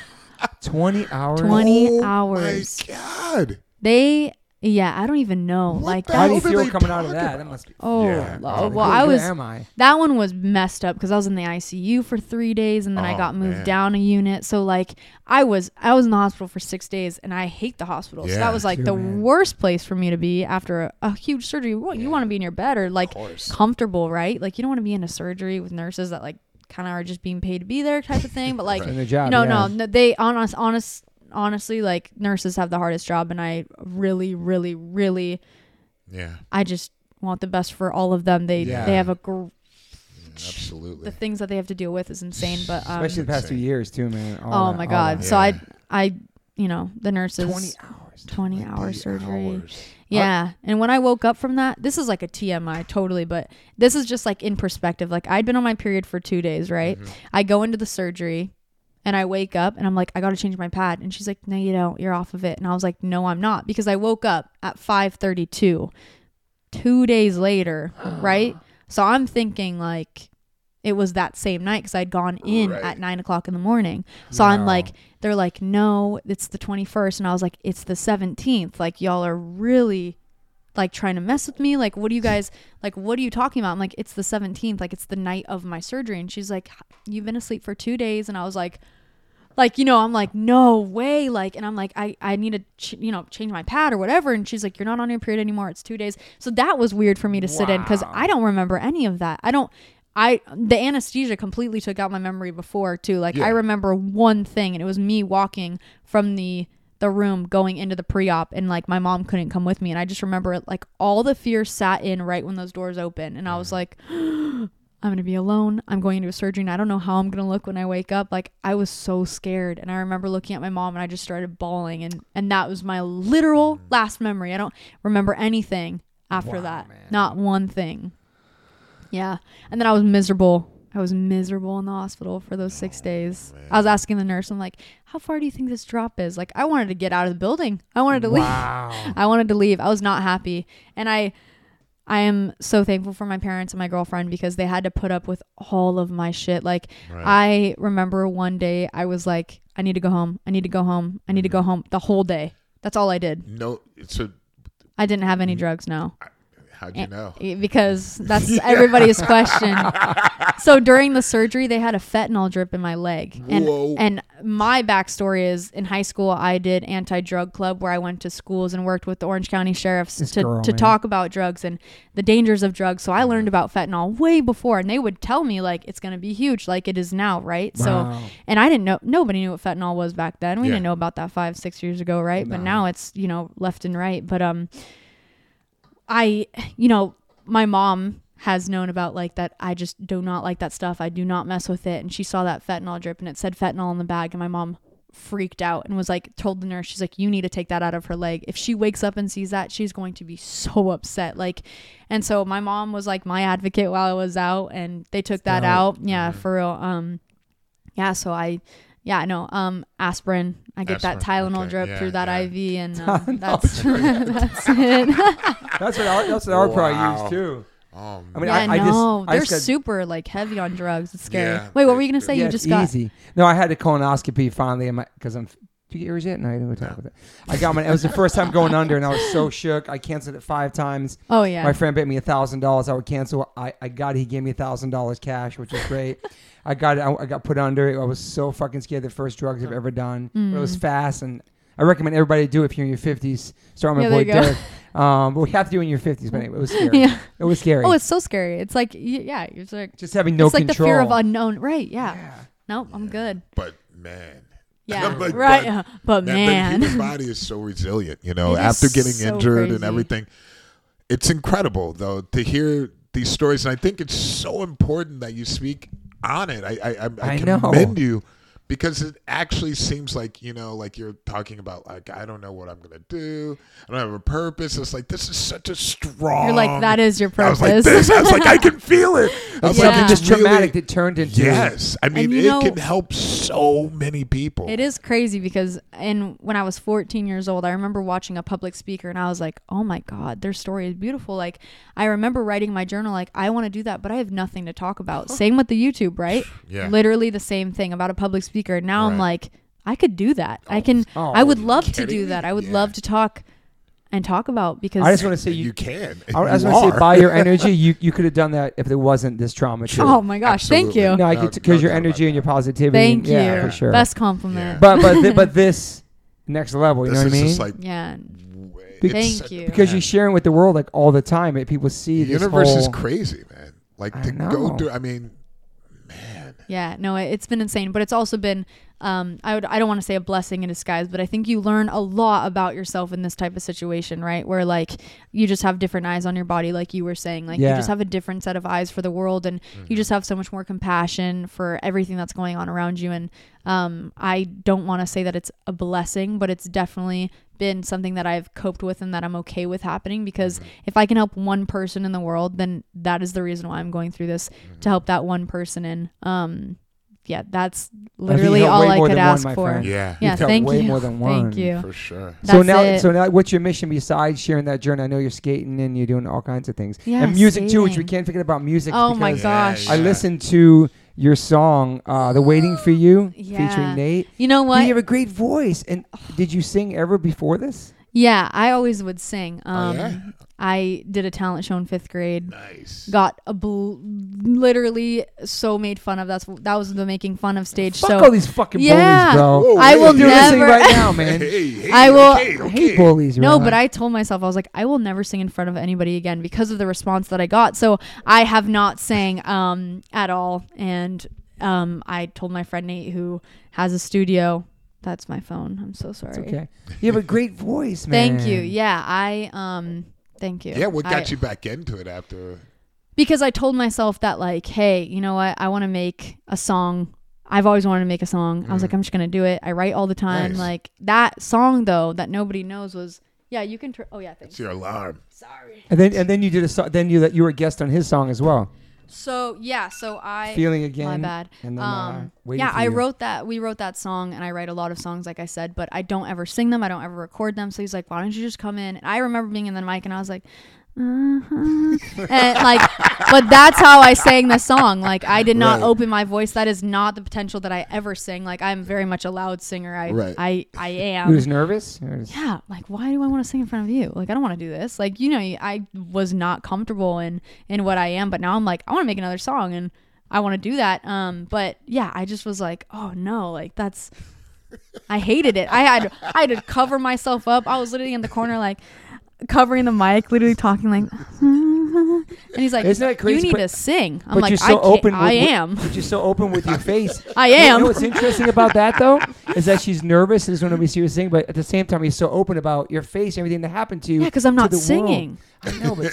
twenty hours. 20 oh hours. My God. They, yeah, I don't even know. What like the that. How do hell you feel they coming out of talk that? about? That must be. Oh, Yeah. lo- Oh, well, who- I was. am I? That one was messed up because I was in the ICU for three days and then I Oh, got moved man. down a unit. So like I was I was in the hospital for six days and I hate the hospital. so Yeah. that was like Too, the man. worst place for me to be after a, a huge surgery. Well, You want to be in your bed or like course. comfortable, right? Like you don't want to be in a surgery with nurses that like kind of are just being paid to be there type of thing. But like Doing their job. no, yeah. no, no, they honest, honest, honestly, like nurses have the hardest job, and I really, really, really, Yeah. I just want the best for all of them. They Yeah. they have a gr- Absolutely. the things that they have to deal with is insane. But um, Especially the past two Insane. years too, man. All oh that- my all god, so Yeah. I I you know the nurses twenty hours. 20 hour 20 surgery. hours. Yeah. And when I woke up from that, this is like a TMI totally, but this is just like in perspective. Like I'd been on my period for two days, right? Mhm. I go into the surgery and I wake up and I'm like, I got to change my pad. And she's like, no, you don't. You're off of it. And I was like, no, I'm not because I woke up at 532 two days later, right? So I'm thinking like it was that same night because I'd gone in Right. at nine o'clock in the morning. So I'm like, they're like, no, it's the 21st. And I was like, it's the 17th. Like, y'all are really like trying to mess with me. Like, what do you guys, like, what are you talking about? I'm like, it's the 17th. Like, it's the night of my surgery. And she's like, you've been asleep for two days. And I was like, like you know i'm like no way like and i'm like i i need to ch- you know change my pad or whatever and she's like you're not on your period anymore it's two days so that was weird for me to sit in because i don't remember any of that i don't i the anesthesia completely took out my memory before too like Yeah. i remember one thing and it was me walking from the the room going into the pre-op and like my mom couldn't come with me and i just remember it like all the fear sat in right when those doors opened and i was like I'm gonna be alone. I'm going into a surgery and I don't know how I'm gonna look when I wake up. Like I was so scared. And I remember looking at my mom and I just started bawling and and that was my literal mm. last memory. I don't remember anything after Wow, that. man. Not one thing. Yeah. And then I was miserable. I was miserable in the hospital for those six days. I was asking the nurse, I'm like, how far do you think this drop is? Like, I wanted to get out of the building. I wanted to leave. Wow. I wanted to leave. I was not happy. And I I am so thankful for my parents and my girlfriend because they had to put up with all of my shit. Like Right. I remember one day I was like, I need to go home. I need to go home. I need to go home the whole day. That's all I did. no, so I didn't have Mm-hmm. any drugs, no. How'd you know? Because that's everybody's question. So during the surgery, they had a fentanyl drip in my leg, and Whoa. and my backstory is in high school I did anti-drug club where I went to schools and worked with the Orange County sheriffs This to, girl, to man. talk about drugs and the dangers of drugs. So I learned about fentanyl way before, and they would tell me like it's gonna be huge, like it is now, right? So and I didn't know nobody knew what fentanyl was back then. We Yeah. didn't know about that five, six years ago, right? But now it's, you know, left and right. But um I you know, my mom has known about like that I just do not like that stuff. I do not mess with it. And she saw that fentanyl drip and it said fentanyl on the bag. And my mom freaked out and was like told the nurse she's like you need to take that out of her leg. If she wakes up and sees that she's going to be so upset. Like and so my mom was like my advocate while i was out and they took that out. yeah. for real. Um yeah so i yeah no um aspirin i get that tylenol okay, drip yeah, through that yeah. iv and um, that's that's it That's what I, that's what I would probably Wow. use too. Um, I mean, yeah, I, I just no, I they're just got, super like heavy on drugs. It's scary. Yeah, Wait, what were you gonna say? yeah, you it's just got easy. No, I had a colonoscopy finally because I'm. Did you get yours yet? No, I didn't talk about that. I got my. It was the first time going under, and I was so shook. I canceled it five times. Oh yeah. My friend bet me a thousand dollars I would cancel. I, I got it. He gave me a thousand dollars cash, which was great. I got it. I, I got put under. I was so fucking scared. The first drugs I've ever done. But it was Mm. fast, and I recommend everybody do it if you're in your fifties. Start with Yeah, my boy there you go. Derrick. Um, but we have to do it in your fifties. But anyway, it was scary. yeah. It was scary. Oh, it's so scary. It's like y- yeah, it's like just having no it's like the fear of unknown. Right? Yeah. Yeah. Nope, I'm good. but man, Yeah. But- right. but- But man. the human body is so resilient. You know, It is after getting so injured and everything, it's incredible though to hear these stories, and I think it's so important that you speak on it. I I, I, I I know. commend you. Because it actually seems like you know, like you're talking about, like I don't know what I'm gonna do. I don't have a purpose. It's like this is such a strong. You're like that is your purpose I was like purpose. this. I was like I can feel it. I was Yeah. like Something it's just traumatic really- that turned into Yes, I mean it know- can help so many people. It is crazy because and when I was 14 years old, I remember watching a public speaker and I was like, "Oh my god, their story is beautiful." Like I remember writing my journal like, "I want to do that, but I have nothing to talk about." Same with the YouTube, right? Yeah. Literally the same thing about a public speaker. Now I'm like, I could do that. I oh, can oh, I would love to do me? that. I would Yeah. love to talk and talk about because I just want to say you, you. can. I was You going to say, by your energy, you, you could have done that if there wasn't this trauma. Too. Oh my gosh, thank you. no, I No- could because no your energy and your positivity. Thank you. yeah, for sure. Best compliment. Yeah. But but thi- but this next level, you This know what I mean? just like Yeah. it's Thank you. because man, you're sharing with the world like all the time. It, people see the this universe is crazy, man. Like to go through. I mean, man. Yeah, no, it- it's been insane, but it's also been um I would I don't want to say a blessing in disguise, but I think you learn a lot about yourself in this type of situation, right? Where like you just have different eyes on your body like you were saying. Like Yeah. you just have a different set of eyes for the world and you just have so much more compassion for everything that's going on around you and um I don't want to say that it's a blessing, but it's definitely been something that I've coped with and that I'm okay with happening because if I can help one person in the world, then that is the reason why I'm going through this to help that one person and um yeah, that's literally you helped all I could than one, ask for. friend. Yeah, Yeah, You've thank way you. more than one. Thank you. for sure. So That's now, it. so now, what's your mission besides sharing that journey? I know you're skating and you're doing all kinds of things, Yeah, and music too, which we can't forget about music. Oh my because gosh. I listened to your song, uh, "The Waiting for You," Yeah. featuring Nate. You know what? You have a great voice. And did you sing ever before this? Yeah, I always would sing. Oh, Um, yeah? I did a talent show in fifth grade. Nice. Got a bl- literally so made fun of. That's that was the making fun of stage. Fuck so all these fucking Yeah. bullies, bro. Whoa, I will hey, You're listening never. right now, man. Hey, hey, I will- Okay, I okay. hate bullies. No, Ron. but I told myself I was like, I will never sing in front of anybody again because of the response that I got. So I have not sang um, at all. And um, I told my friend Nate, who has a studio. That's my phone. I'm so sorry. It's okay. You have a great voice, man. Thank you. Yeah, I um, thank you. Yeah, what got I- you back into it after? because I told myself that like, hey, you know what? I want to make a song. I've always wanted to make a song. I was like, I'm just gonna do it. I write all the time. Nice. Like that song though that nobody knows was yeah. You can. Tr- oh yeah, thanks. It's your alarm. Sorry. And then and then you did a song. Then you that you were a guest on his song as well. So yeah, so I. Feeling again. my bad. And then, uh, Um, Waiting yeah, I You. wrote that. We wrote that song, and I write a lot of songs, like I said, but I don't ever sing them. I don't ever record them. So he's like, "Why don't you just come in?" And I remember being in the mic, and I was like, uh-huh. and like, but that's how I sang the song. Like, I did not Right. open my voice. That is not the potential that I ever sing. Like, I'm very much a loud singer. I, Right. I, I You am. was nervous. Or Yeah, like why do I want to sing in front of you? Like I don't want to do this. Like you know, I was not comfortable in in what I am, but now I'm like I want to make another song and I want to do that. Um, but yeah, I just was like, oh no, like that's. I hated it. I had I had to cover myself up. I was literally in the corner like covering the mic, literally talking like, and he's like, Isn't that crazy? "You need But- to sing." I'm but like, you're so "I can't. open. With, I with- am. But you're so open with your face. I am. You am." know what's interesting about that though is that she's nervous and doesn't want to be serious thing, but at the same time, you're so open about your face, everything that happened to you. yeah, because I'm to not the world. singing. I know, but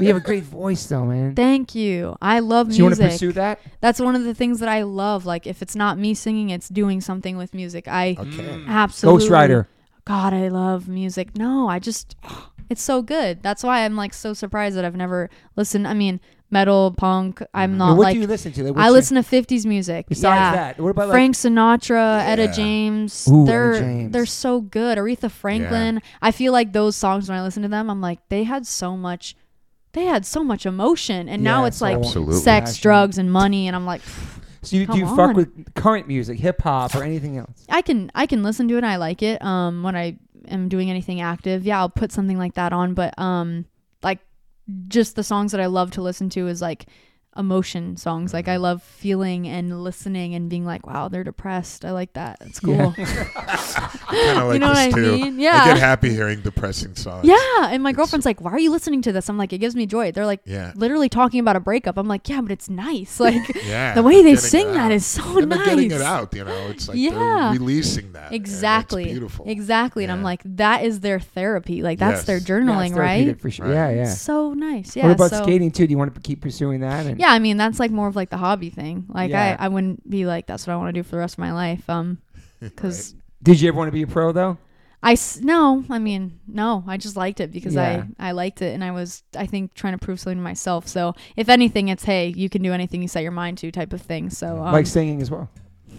you have a great voice though, man. Thank you. I love So you want music. to pursue that? That's one of the things that I love. Like if it's not me singing, it's doing something with music. I Okay. absolutely Ghostwriter. God, I love music. No, I just it's so good. That's why I'm like so surprised that I've never listened. I mean, metal, punk. I'm Now, not what like do you listen to? Like, I what's your- listen to 50s music. Besides yeah. that, what about like? Frank Sinatra, Etta James. Ooh, they're James. they're so good. Aretha Franklin. I feel like those songs when I listen to them, I'm like they had so much they had so much emotion and now it's like Absolutely. sex, passion. drugs and money and I'm like So you, do you Come fuck with current music, hip hop, or anything else? I can I can listen to it and I like it. Um when I am doing anything active, yeah, I'll put something like that on, but um like just the songs that I love to listen to is like emotion songs. Like I Mm-hmm. love feeling and listening and being like, wow, they're depressed. I like that. It's cool. Yeah. Kind of like you know this what I too. mean? I Yeah. get happy hearing depressing songs. Yeah, and my It's- girlfriend's like, "Why are you listening to this?" I'm like, "It gives me joy." They're like, Yeah. literally talking about a breakup. I'm like, "Yeah, but it's nice." Like Yeah. the way they sing it that out. is so and nice. they're getting it out. You know, it's like Yeah. they're releasing that. and it's Exactly. beautiful. Exactly. And I'm like, that is their therapy. Like that's Yes. their journaling, it's right? For sure. Right. Yeah, yeah. So nice. Yeah. what about so, skating too? Do you want to keep pursuing that? And Yeah, I mean that's like more of like the hobby thing. Like Yeah. I, I wouldn't be like that's what I want to do for the rest of my life. Um, because Did you ever want to be a pro though? I s- no, I mean no, I just liked it because Yeah. I I liked it and I was I think trying to prove something to myself. So if anything, it's hey, you can do anything you set your mind to type of thing. So um, like singing as well.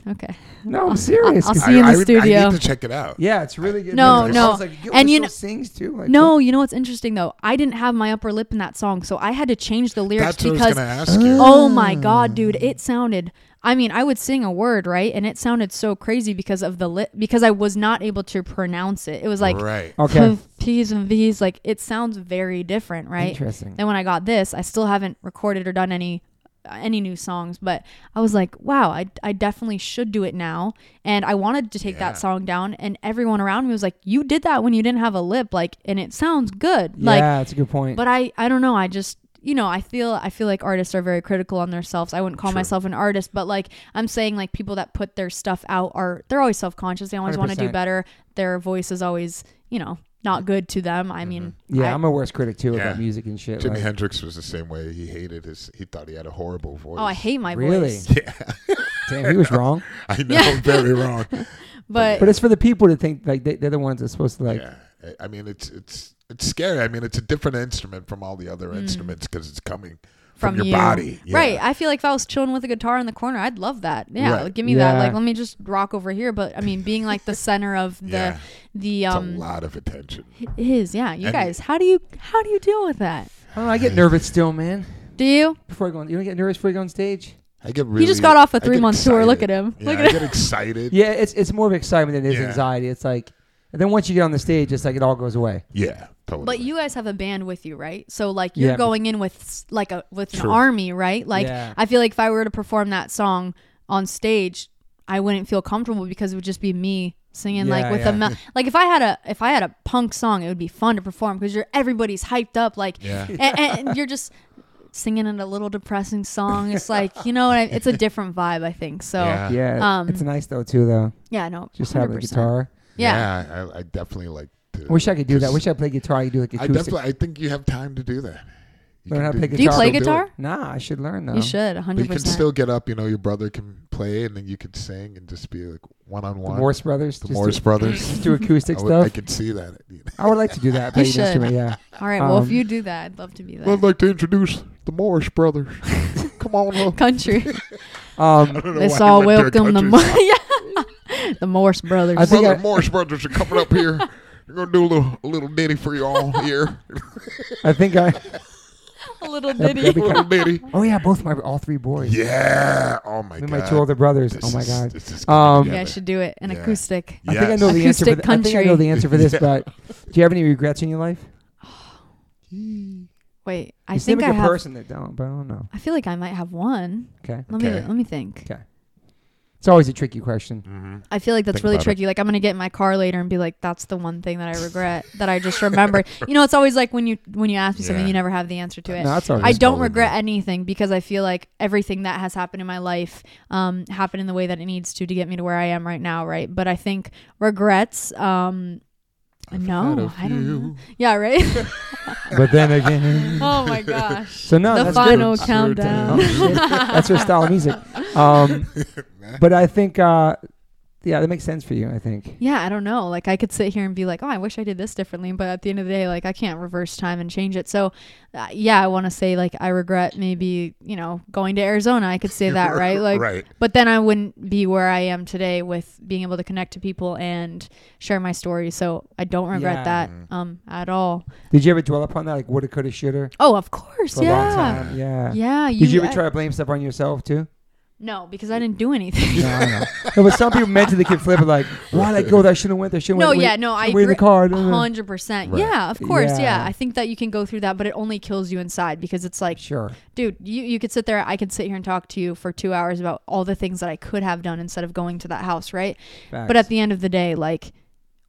okay, No, I'm serious. I'll 'cause- see you in the I, I, studio. I need to check it out. yeah, it's really good. No, music. no. I was like, yo, And this you girl kn- sings too. Like, no, you know what's interesting though? I didn't have my upper lip in that song, so I had to change the lyrics That's what I was because going to ask you. Oh my god, dude, it sounded I mean, I would sing a word, right? And it sounded so crazy because of the lip because I was not able to pronounce it. It was like right. Okay. P's and V's like it sounds very different, right? Interesting. Then when I got this, I still haven't recorded or done any uh, any new songs, but I was like, wow, I, I definitely should do it now. And I wanted to take Yeah. that song down and everyone around me was like, you did that when you didn't have a lip like and it sounds good. Like yeah, that's a good point. but I I don't know. I just you know I feel I feel like artists are very critical on themselves. I wouldn't call True. myself an artist, but like I'm saying like people that put their stuff out are they're always self conscious. They always want to do better. Their voice is always you know not good to them. I mean mm-hmm. yeah, I- I'm a worst critic too Yeah. about music and shit. Jimi like- Hendrix was the same way. He hated his. He thought he had a horrible voice. oh I hate my voice. Really? voice. Yeah, Damn, he was wrong. I know. Yeah. Very wrong. But But it's for the people to think like they, they're the ones that's supposed to like. yeah, I- I mean it's it's it's scary. I mean it's a different instrument from all the other Mm. instruments because it's coming from, your you. body, yeah. Right. I feel like if I was chilling with a guitar in the corner, I'd love that. Yeah. Right. like, give me that. Like let me just rock over here. But I mean being like the center of the Yeah. the It's um a lot of attention. it is, yeah. You And- guys, how do you how do you deal with that? I. I get nervous still, man. Do you? Before I go on, you don't get nervous before you go on stage. I get really. he just got off a three get month tour. Look at him. Yeah, Look I at him. get excited. Yeah, it's it's more of excitement than it is Yeah. anxiety. It's like, and then once you get on the stage, it's like it all goes away. Yeah, totally. But you guys have a band with you, right? So like you're Yeah, going in with like a with an army, right? Like Yeah. I feel like if I were to perform that song on stage, I wouldn't feel comfortable because it would just be me singing like with yeah. a mel- like if I had a if I had a punk song, it would be fun to perform because you're everybody's hyped up like Yeah. and, and you're just singing in a little depressing song. It's like you know I, it's a different vibe, I think. So yeah, Yeah. Yeah, Um, it's nice though too, though. Yeah, no, Just having a 100%. guitar. Yeah. I, I definitely like to. Wish I could do that. just- Wish I played guitar. I could do like I acoustic. definitely. I think you have time to do that. You Learn how to play Do you guitar. play still do it. guitar? Nah, I should learn though. You should, But hundred you can still get up. You know, your brother can play, and then you could sing and just be like one on The one. Morse Brothers. The just Morse do, brothers. Just do acoustic I, would, I stuff. could see that. I would like to do that. Play an should. instrument. Yeah. All right. Well, if Um, you do that, I'd love to be I'd like to introduce the Morse brothers. Come on up. Country. Um, I don't know Let's why I all went to a welcome the country Mo- yeah. the Morse brothers. I think Brother I- Morse brothers are coming up here. They're gonna do a little a little ditty for y'all here. I think I. a little ditty. a little ditty. Oh yeah, both my all three boys. Yeah. Oh my Me and god. my two older brothers. This oh my is- god. this is Um, Yeah, I should do it. An Yeah. acoustic. I think I Yes. know the answer. For Acoustic th- I think I know the answer for this, Yeah. but do you have any regrets in your life? Wait, I you think seem I like a have. person that don't, but I don't know. I feel like I might have one. Okay. Let me Okay. let me think. Okay. It's always a tricky question. Mm-hmm. I feel like that's Think really about it. tricky. Like I'm gonna get in my car later and be like, "That's the one thing that I regret that I just remember." you know, it's always like when you when you ask me something, you never have the answer to it. No, I don't regret me. anything because I feel like everything that has happened in my life um, happened in the way that it needs to to get me to where I am right now, right? But I think regrets. Um, no, I don't know. Yeah, right. But then again, oh my gosh. so no, the that's final good. countdown. That's your style of music. Um, but I think, uh, yeah, that makes sense for you. I think. Yeah, I don't know. Like I could sit here and be like, "Oh, I wish I did this differently," but at the end of the day, like I can't reverse time and change it. So, uh, yeah, I want to say like I regret maybe you know going to Arizona. I could say that, right? Like, right. but then I wouldn't be where I am today with being able to connect to people and share my story. So I don't regret Yeah. that Mhm. um at all. Did you ever dwell upon that, like woulda, coulda, shoulda, Oh, of course, for a long yeah, time? Yeah. yeah. You, Did you ever I- try to blame stuff on yourself too? No, because I didn't do anything. No, I know. no, but some people mentally can flip it like, why'd I go oh, there? I shouldn't have went there. Shouldn't No, went, yeah, no, I in the agree. car. da, da, da." Hundred percent. Right. Yeah, of course. Yeah. Yeah. I think that you can go through that, but it only kills you inside because it's like Sure. dude, you, you could sit there. I could sit here and talk to you for two hours about all the things that I could have done instead of going to that house, right? But at the end of the day, like,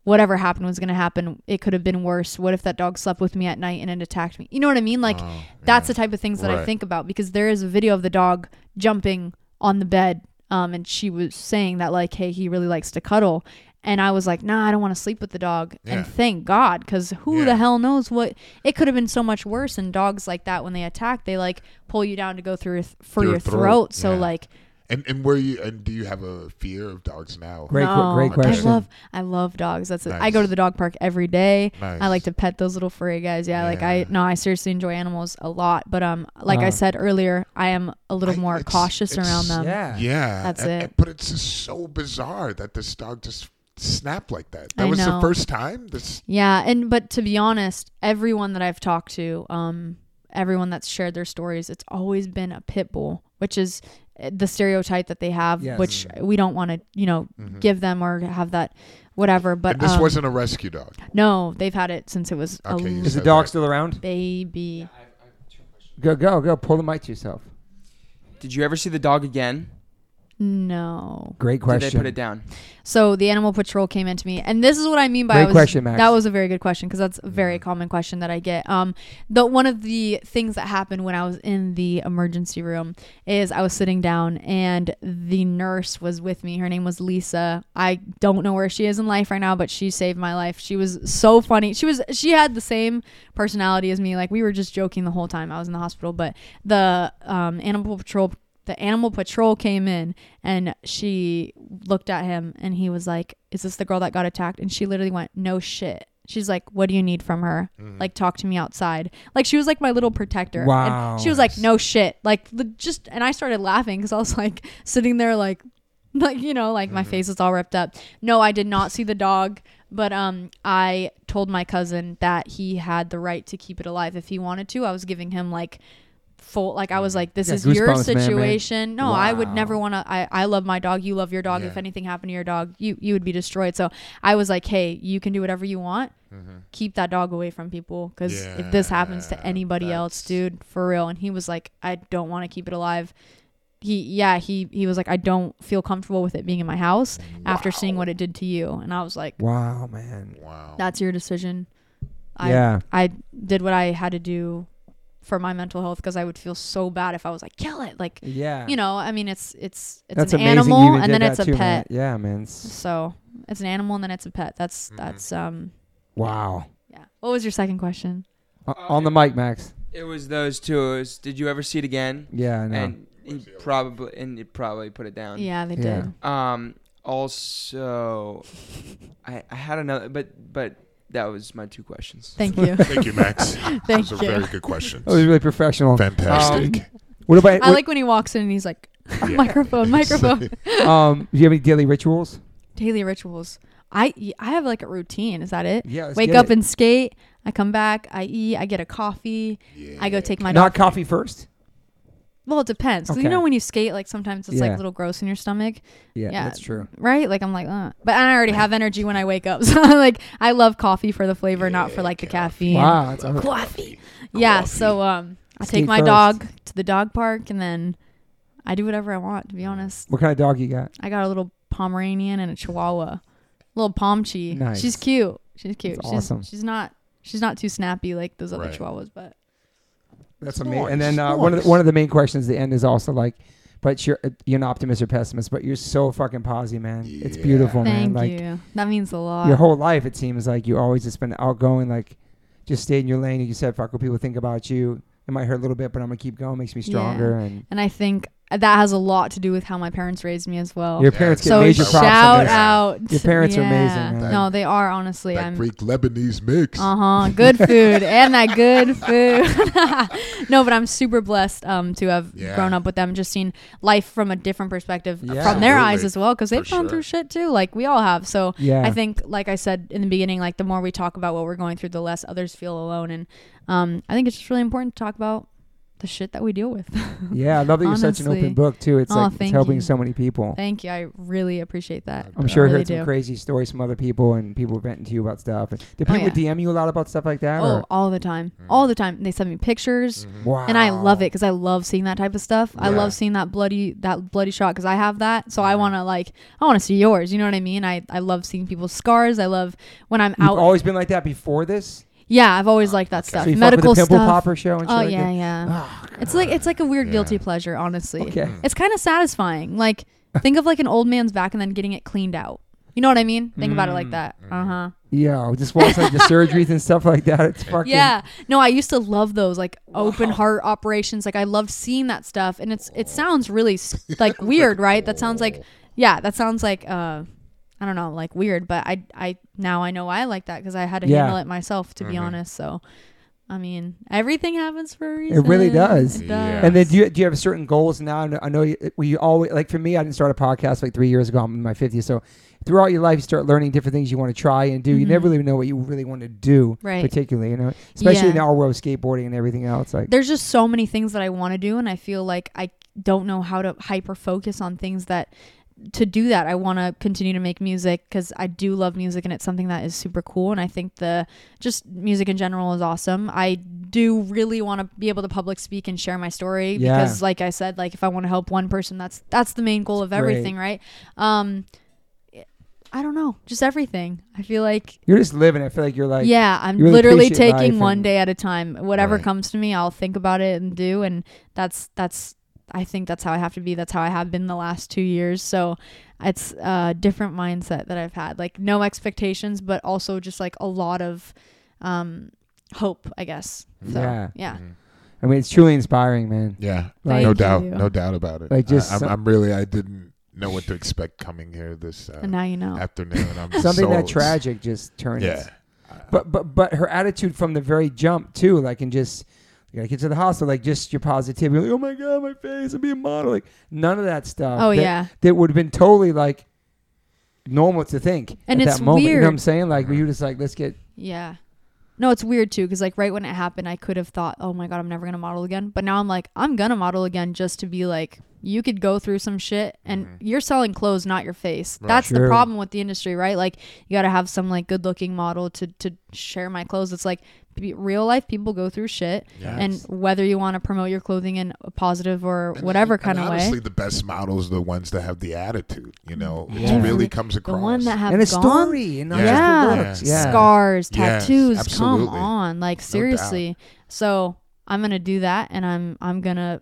whatever happened was going to happen. It could have been worse. What if that dog slept with me at night and it attacked me? You know what I mean? Like, Oh, that's yeah. the type of things that I think about because there is a video of the dog jumping on the bed. Um, and she was saying that, like, hey, he really likes to cuddle. And I was like, nah, I don't want to sleep with the dog. Yeah. And thank God, because who Yeah. the hell knows what it could have been so much worse. And dogs like that, when they attack, they like pull you down to go through th- for Your your throat, throat. So yeah. like, And and where you and do you have a fear of dogs now? Great no, great question. I love, I love dogs. That's it. I go to the dog park every day. Nice. I like to pet those little furry guys. Yeah, like I no, I seriously enjoy animals a lot. But um, like I said earlier, I am a little I- more it's- cautious it's- around them. Yeah. Yeah, That's and- it. and- But it's just so bizarre that this dog just snapped like that. That I was know. the first time. This Yeah, and but to be honest, everyone that I've talked to, um, everyone that's shared their stories, it's always been a pit bull, which is uh, the stereotype that they have, Yes. which we don't want to, you know, Mhm. give them or have that, whatever. But and this um, wasn't a rescue dog. no, they've had it since it was Okay, you a Is the dog that. still around? baby. Go, go, go. Pull the mic to yourself. Did you ever see the dog again? No. Great question. Did question. they put it down? So the animal patrol came into me, and this is what I mean by Great I was, question, Max. That was a very good question because that's a very common question that I get. Um, the one of the things that happened when I was in the emergency room is I was sitting down and the nurse was with me. Her name was Lisa. I don't know where she is in life right now, but she saved my life. She was so funny. She was she had the same personality as me. Like we were just joking the whole time I was in the hospital. But the um, animal patrol the animal patrol came in and she looked at him and he was like is this the girl that got attacked and she literally went no shit She's like, "What do you need from her? Mhm. Like, talk to me outside." Like, she was like my little protector. Wow. And she was like, "No shit." Like, the, just and I started laughing because I was like sitting there like, like you know, like my Mhm. face is all ripped up. No, I did not see the dog, but um, I told my cousin that he had the right to keep it alive if he wanted to. I was giving him like full like I was like this Yeah, is your goosebumps, man, man. situation. No, I would never want to I I love my dog, you love your dog. Yeah. If anything happened to your dog, you you would be destroyed. So I was like, "Hey, you can do whatever you want. Mhm. Keep that dog away from people cuz if this happens to Yeah, anybody else, dude, for real." And he was like, "I don't want to keep it alive." He yeah, he he was like, "I don't feel comfortable with it being in my house after seeing what it did to you." And I was like, Wow, man. Wow. "That's your decision." I yeah. I did what I had to do for my mental health because I would feel so bad if I was like, kill it. Like, Yeah. you know, I mean, it's it's it's That's an amazing. animal and then it's a too, man. pet. Yeah, man. It's- So it's an animal and then it's a pet. That's Mhm. that's um wow. yeah. What was your second question? O- on the mic, Max. It was those two. It was, did you ever see it again? Yeah, I know. And he probably and you probably put it down. Yeah, they Yeah. did. Um. Also, I I had another, but but that was my two questions. Thank you. Thank you, Max. Thank Those are you. very good questions. that was really professional. Fantastic. What about I like when he walks in and he's like, Yeah. microphone, microphone. um? Do you have any daily rituals? Daily rituals. I I have like a routine. Is that it? Yeah. let's Wake get up it. and skate. I come back. I eat. I get a coffee. Yeah. I go take my not coffee first. Well, it depends. 'Cause Okay. You know when you skate, like sometimes it's Yeah. like a little gross in your stomach. Yeah, Yeah. that's true. right? Like I'm like, uh. but I already have energy when I wake up. So like I love coffee for the flavor, not for like the caffeine. Wow, that's Love Coffee. Yeah. So um, I Skate take my first. dog to the dog park and then I do whatever I want. To be honest, What kind of dog you got? I got a little Pomeranian and a Chihuahua, little Pomchi. Nice. She's cute. She's cute. That's she's awesome. she's not she's not too snappy like those other Right. Chihuahuas, but That's Nice, amazing. And then uh, one of the, one of the main questions at the end is also like, but you're uh, you're an optimist or pessimist, but you're so fucking positive, man. It's Yeah. beautiful, man. thank Like you. That means a lot. your whole life, it seems like you always just been outgoing, like just stay in your lane. You said, "Fuck what people think about you." It might hurt a little bit, but I'm gonna keep going. Makes me stronger. And and I think that has a lot to do with how my parents raised me as well. your Yeah, parents get so major props. on shout out. Your parents are amazing, Yeah. man. No, they are honestly. that I'm Greek Lebanese mix. uh huh. Good food and that good food. no, but I'm super blessed um to have Yeah. grown up with them, just seen life from a different perspective Yeah. from their eyes as well, because they've For gone sure. through shit too, like we all have. So Yeah, I think, like I said in the beginning, like the more we talk about what we're going through, the less others feel alone, and um I think it's just really important to talk about the shit that we deal with. yeah. I love that you're such an open book too. It's Oh, like it's helping you. so many people. Thank you. I really appreciate that. I'm sure I I really heard some do. crazy stories from other people and people venting to you about stuff. Do Oh, people yeah. DM you a lot about stuff like that? Oh, or? all the time, Mm. all the time. They send me pictures. Mhm. Wow. and I love it because I love seeing that type of stuff. I love seeing that bloody that bloody shot because I have that. So I Mhm. want to like I want to see yours. You know what I mean? I I love seeing people's scars. I love when I'm You've out. always been like that before this. Yeah, I've always liked that Okay. stuff. So you fuck Medical with the pimple stuff. popper show and shit oh like yeah, that? yeah. Oh, It's like it's like a weird Yeah. guilty pleasure, honestly. okay. Mhm. It's kind of satisfying. Like think of like an old man's back and then getting it cleaned out. You know what I mean? Think about it like Mm. that. Mhm. Uh huh. Yeah, just watch like the surgeries and stuff like that. It's fucking Yeah. No, I used to love those like open heart operations. Like I loved seeing that stuff and it's it sounds really s- like weird, right? That sounds like yeah, that sounds like uh I don't know, like weird, but I I now I know I like that cuz I had to Yeah. handle it myself to be Mhm. honest. So I mean, everything happens for a reason. It really does. It Yeah. does. And then do you, do you have certain goals now? I know- you, we always like for me. I didn't start a podcast like three years ago. I'm in my 50s. So throughout your life, you start learning different things you want to try and do. You Mhm. never really know what you really want to do, Right. particularly. You know, especially in Yeah. our world of skateboarding and everything else. Like there's just so many things that I want to do and I feel like I don't know how to hyper focus on things that to do that I want to continue to make music cuz I do love music and it's something that is super cool and I think the just music in general is awesome. I do really want to be able to public speak and share my story Yeah. because like I said like if I want to help one person that's that's the main goal of Great. everything, right? Um I don't know, just everything. I feel like you're just living. I feel like you're like yeah, I'm really literally taking one day at a time. Whatever Right. comes to me, I'll think about it and do. And that's that's I think that's how I have to be. That's how I have been the last two years. So it's a different mindset that I've had. Like no expectations, but also just like a lot of um, hope, I guess. So, Yeah. yeah. Mhm. I mean, it's truly inspiring, man. Yeah. Like, no doubt. you. No doubt about it. Like, just I, some- am I'm really. I didn't know what to expect coming here this uh, And now you know. afternoon. I'm something so, that tragic just turned. Yeah. but but but her attitude from the very jump too, like and just you gotta get to the hospital, like just your positivity, like oh my god, my face, I'm being model, like none of that stuff. Oh that, yeah. that would have been totally like normal to think And at it's that moment. weird. You know what I'm saying? Like we were just like, let's get Yeah. No, it's weird too because like right when it happened, I could have thought, "Oh my god, I'm never gonna model again." But now I'm like, I'm gonna model again just to be like, you could go through some shit, and mm-hmm. you're selling clothes, not your face. Right. That's the problem with the industry, right? Like, you got to have some like good looking model to to share my clothes. It's like be- real life people go through shit, and whether you want to promote your clothing in a positive or And- whatever and- kind and of honestly, way. the best models are the ones that have the attitude. You know, Yeah. it really Every- comes The across. one that have and a gone story and not Yeah. just Yeah. Yeah. Yeah. scars, Yes, tattoos. come on, like seriously. So I'm gonna do that, and I'm I'm gonna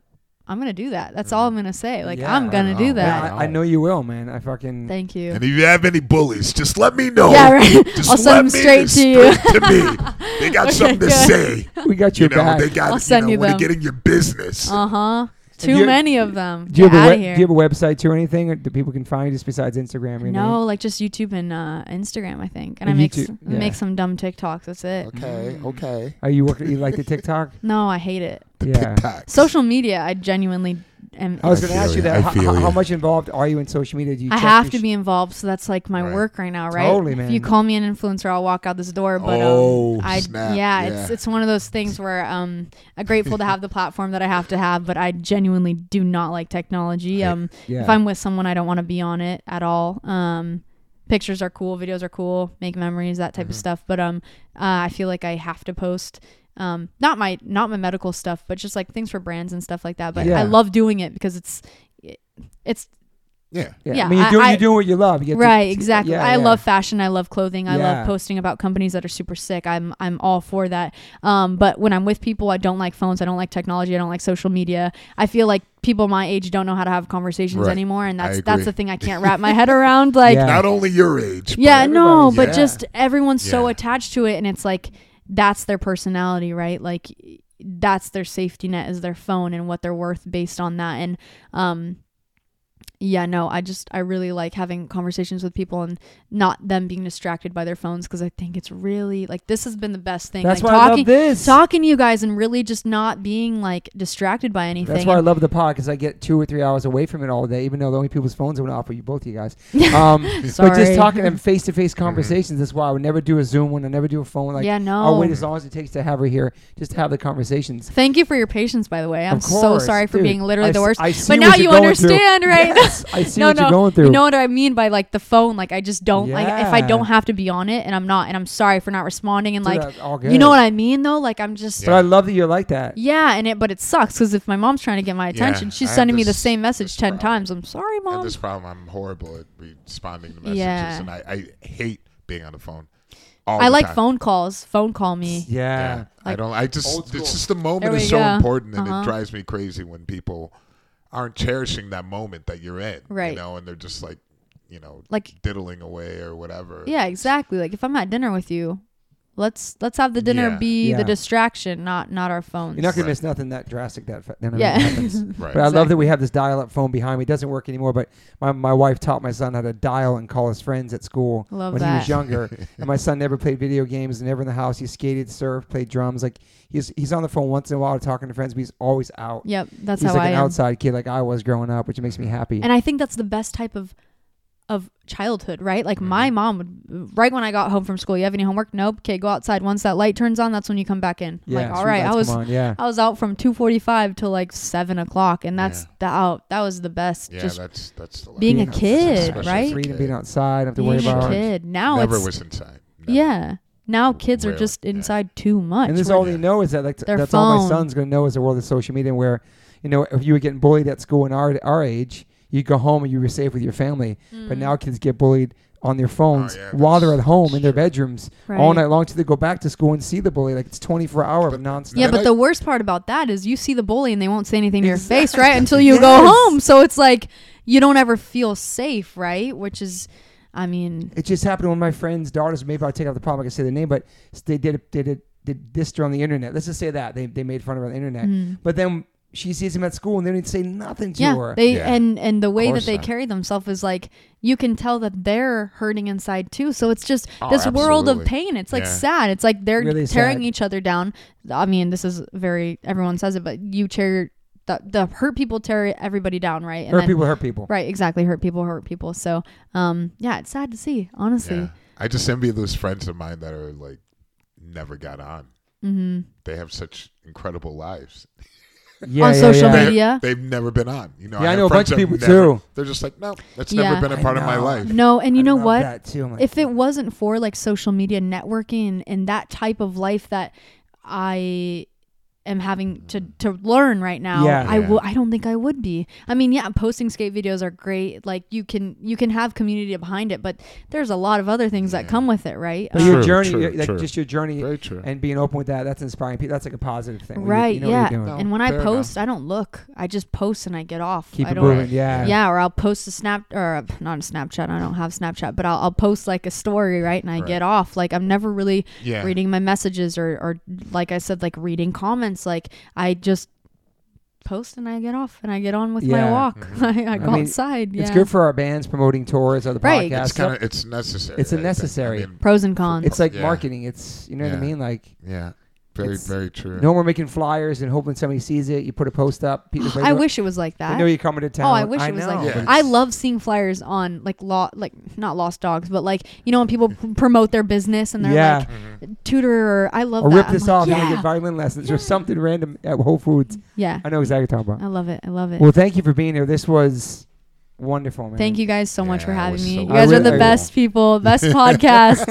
I'm gonna do that. That's all I'm gonna say. Like Yeah. I'm gonna Wow. do Yeah, that. I, I know you will, man. I fucking Thank you. And if you have any bullies, just let me know. Yeah, right. Just I'll send them straight to you. straight to me. They got Okay, something to say. we got You your know, back. they got I'll you send know, you want them. to get in your business. Uh huh. Do Too you- many of them. do you Get have a we- here. do you have a website too or anything or that people can find just besides Instagram? or anything? no, like just YouTube and uh, Instagram, I think. And And I make YouTube, s- yeah. make some dumb TikToks. That's it. Okay, okay. Are you working? You like the TikTok? No, I hate it. yeah. TikTok. Social media, I genuinely am. I was going to ask feel you that. I How, feel how, ya. how much involved are you in social media? Do you I check have to sh- be involved, so that's like my Right. work right now, right? Totally, man. If you call me an influencer, I'll walk out this door. But Oh, um, I snap, yeah, yeah. it's it's one of those things where um, I'm grateful to have the platform that I have to have, but I genuinely do not like technology. Um, Yeah. if I'm with someone, I don't want to be on it at all. Um, pictures are cool, videos are cool, make memories, that type of Mhm. stuff. But um, uh, I feel like I have to post. Um, not my not my medical stuff, but just like things for brands and stuff like that. But Yeah. I love doing it because it's it's Yeah. yeah. yeah, I mean, you're doing, I- you're doing what you love. You get to- right exactly yeah, i yeah. love fashion i love clothing i Yeah. love posting about companies that are super sick i'm i'm all for that um but when i'm with people i don't like phones i don't like technology i don't like social media i feel like people my age don't know how to have conversations Right. anymore and that's that's the thing i can't wrap my head around like Yeah. Not only your age. yeah, but no, but yeah. just everyone's so attached to it, and it's like that's their personality, right? Like that's their safety net is their phone and what they're worth based on that. And um, yeah, no, I just I really like having conversations with people and not them being distracted by their phones because I think it's really like this has been the best thing. That's like why I talking, love this. talking to you guys and really just not being like distracted by anything. That's why I love the pod because I get two or three hours away from it all day, even though the only people's phones went off for you, both of you guys. Um, but just talking to them face to face conversations. That's why I would never do a Zoom one. I never do a phone. Like yeah, no. I'll wait as long as it takes to have her here, just to have the conversations. Thank you for your patience, by the way. I'm Of so sorry for dude. being literally I the worst. I see But what now you're you going through. understand, right? Yes, I see no, what no. you're going through. You know what I mean by like the phone? Like I just don't like if I don't have to be on it, and I'm not, and I'm sorry for not responding, and So like all good. you know what I mean though? Like I'm just. But I love that you're like that. Yeah, and it, but it sucks because if my mom's trying to get my Yeah, attention, she's I have sending me the same message ten problem. times. I'm sorry, And mom. this problem, I'm horrible at responding to messages, Yeah. and I, I hate being on the phone. All I the like time. phone calls. Phone call me. Yeah. Yeah, I don't. I just Old it's just the moment is so go. important, and Uh-huh. it drives me crazy when people aren't cherishing that moment that you're in. Right. You know, and they're just like, you know, Like diddling away or whatever. yeah, exactly. Like if I'm at dinner with you, let's let's have the dinner Yeah. be Yeah. the distraction, not not our phones. You're not gonna Right. miss nothing that drastic that fa- that yeah. happens. Right. But I love that we have this dial-up phone behind me. It doesn't work anymore, but my, my wife taught my son how to dial and call his friends at school Love when he was that. younger. and my son never played video games, never in the house. He skated, surfed, played drums. Like he's he's on the phone once in a while talking to friends, but he's always out. Yep, that's he's how like I an am. outside kid, like I was growing up, which makes me happy. And I think that's the best type of of childhood, right? Like my Mhm. mom would right when I got home from school, you have any homework? Nope. Okay, go outside. Once that light turns on, that's when you come back in. Yeah, like, all right. I was yeah. I was out from two forty five till like seven o'clock, and that's Yeah. the out. That was the best. Yeah, just that's that's the life. being a kid, Especially right? Freedom being outside, don't have to being worry a about. kid. Now Never it's was inside. Never. yeah. Now kids are Rarely, just yeah. inside too much. And this is all they know is that like Their that's all my son's gonna know is the world of social media. Where you know if you were getting bullied at school in our our age, you go home and you were safe with your family. But Mm, now kids get bullied on their phones yeah, while they're at home in their true. bedrooms right. all night long till they go back to school and see the bully. Like it's 24 hour But- nonstop. Yeah, but I- the worst part about that is you see the bully and they won't say anything to your face, right? Until you go home. So it's like you don't ever feel safe, right? Which is, I mean, It just happened to one of my friends' daughters. Maybe I'll take out the problem. I can say the name, but they did they did, did this on the internet. Let's just say that they they made fun of her on the internet. mm, But then she sees him at school and they don't even say nothing to yeah, her. they Yeah. and and the way that they not. carry themselves is like you can tell that they're hurting inside too. So it's just Oh, this world of pain. It's like Yeah. sad. It's like they're Really tearing sad. each other down. I mean, this is very everyone says it, but you tear the the hurt people tear everybody down, right? And hurt then- people hurt people. Right, exactly. Hurt people hurt people. So, um, yeah, it's sad to see, honestly. Yeah. I just envy those friends of mine that are like never got on. hmm They have such incredible lives. Yeah, On yeah, social yeah. They- media. They've never been on. You know, Yeah, I have know a bunch of people never- too. They're just like, no, that's Yeah. never been a part of my life. No, and you I know love what? That too. Like, If it wasn't for like social media networking and that type of life that I am having to to learn right now, Yeah. I Yeah. will. I don't think I would be. I mean, yeah, posting skate videos are great. Like you can you can have community behind it, but there's a lot of other things that come with it, right? but Um, your journey, true, like true. just your journey Very true. and being open with that, that's inspiring people. That's like a positive thing. when you- right? You know yeah. What doing. No. And when I fair post, I don't look. I just post and I get off. Keep I don't. moving. Yeah. Yeah, or I'll post a snap or not a Snapchat. I don't have Snapchat, but I'll, I'll post like a story, right? And I Right. get off. Like I'm never really yeah. reading my messages or, or like I said, like reading comments. Like I just post and I get off and I get on with Yeah. my walk. Mhm. I, I go mean, outside. Yeah. It's good for our bands promoting tours or the Right. podcast. It's kind of it's necessary. It's a I think. necessary. I mean, pros and cons. it's like Yeah. marketing. It's you know what I Yeah. mean. Like yeah, very It's- very true. no more making flyers and hoping somebody sees it. You put a post up. People, they I wish it was like they that. know you're coming to town. Oh, I wish it was like know, that. I love seeing flyers on like law, like not lost dogs, but like you know when people p- promote their business and they're Yeah. like Mhm. tutor. Or, I love or that. rip I'm this like, off. Yeah, and get violin lessons or something random at Whole Foods. yeah. I know exactly what you're talking about. I love it. I love it. Well, thank you for being here. This was wonderful, man. Thank you guys so much Yeah, for having me. so you guys I are the really- best people, best podcast.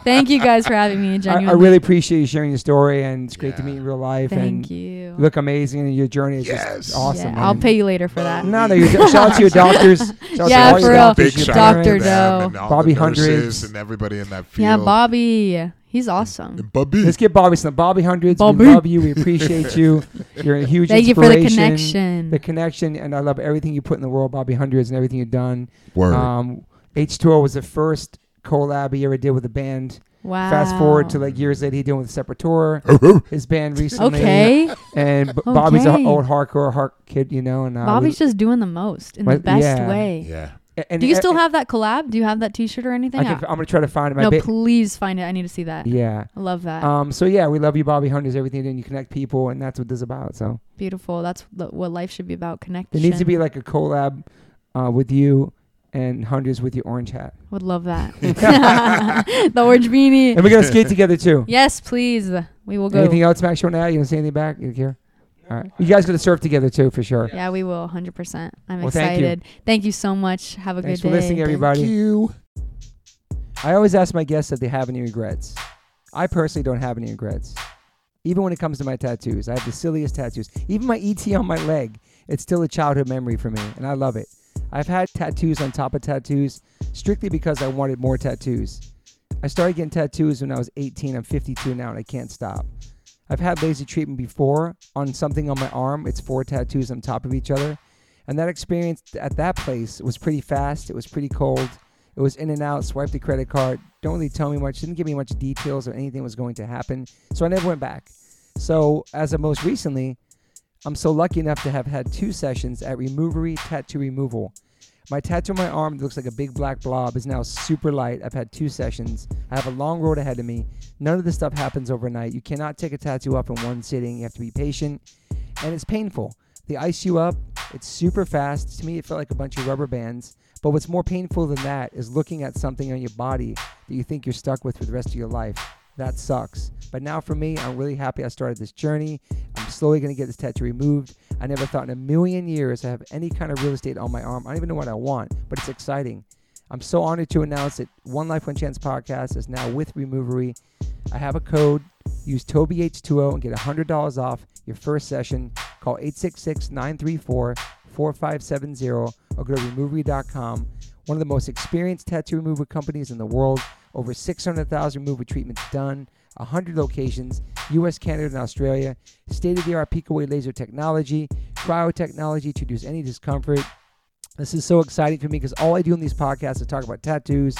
Thank you guys for having me. I, Genuinely. I really appreciate you sharing your story, and it's great to Yeah. meet in real life. Thank and you. you look amazing, and your journey is Yes. just awesome. yeah. I'll pay you later for that. No, no, your, shout out to your doctors. Shout out to Yeah, your for real. doctors, Big your shout out Dr. to parents. Doe. and all Bobby the nurses Hundreds. and everybody in that field. Yeah, Bobby. He's awesome. And Bobby. Let's get Bobby some Bobby Hundreds. Bobby. We love you. We appreciate you. You're a huge Thank you for the connection. The connection, and I love everything you put in the world, Bobby Hundreds, and everything you've done. Word. Um, H2O was the first collab he ever did with a band. wow. Fast forward to like years later, he did with Sepultura, his band recently. Okay. And B- Bobby's an Okay. old hardcore heart kid, you know. And uh, Bobby's just doing the most in the best yeah. way. yeah. We- and, Do you still have that collab? Do you have that T-shirt or anything? I can, I'm gonna try to find it. My no, ba- please find it. I need to see that. yeah. I love that. Um. So yeah, we love you, Bobby Hundreds. Everything you do, and you connect people, and that's what this is about. So Beautiful. That's the, what life should be about. Connection. there needs to be like a collab uh, with you and Hundreds with your orange hat, Would love that. the orange beanie. and we're gonna skate together too. Yes, please. We will go. Anything else, Max? You want to add? You want to say anything back? You care? All right. You guys gonna surf together too, for sure. Yeah, we will. 100%. I'm Well, thank you. excited. Thank you. so much. Have a Thanks good day. Thanks for listening, everybody. Thank you. I always ask my guests if they have any regrets. I personally don't have any regrets. Even when it comes to my tattoos, I have the silliest tattoos. Even my ET on my leg, it's still a childhood memory for me, and I love it. I've had tattoos on top of tattoos strictly because I wanted more tattoos. I started getting tattoos when I was 18. I'm 52 now, and I can't stop. I've had laser treatment before on something on my arm. It's four tattoos on top of each other. And that experience at that place was pretty fast. It was pretty cold. It was in and out, swiped the credit card. Don't really tell me much, didn't give me much details or anything was going to happen. So I never went back. So as of most recently, I'm so lucky enough to have had two sessions at Removery Tattoo Removal. My tattoo on my arm that looks like a big black blob is now super light. I've had two sessions. I have a long road ahead of me. None of this stuff happens overnight. You cannot take a tattoo up in one sitting. You have to be patient, and it's painful. They ice you up. It's super fast. To me, it felt like a bunch of rubber bands. But what's more painful than that is looking at something on your body that you think you're stuck with for the rest of your life. That sucks. But now for me, I'm really happy I started this journey. I'm slowly going to get this tattoo removed. I never thought in a million years I have any kind of real estate on my arm. I don't even know what I want, but it's exciting. I'm so honored to announce that One Life One Chance podcast is now with Removery. I have a code. Use TobyH2O and get $100 off your first session. Call 866 934 4570 or go to removery.com. One of the most experienced tattoo removal companies in the world. Over 600,000 removal treatments done, 100 locations, US, Canada, and Australia. State of the art PicoWay laser technology, cryo technology to reduce any discomfort. This is so exciting for me because all I do in these podcasts is talk about tattoos,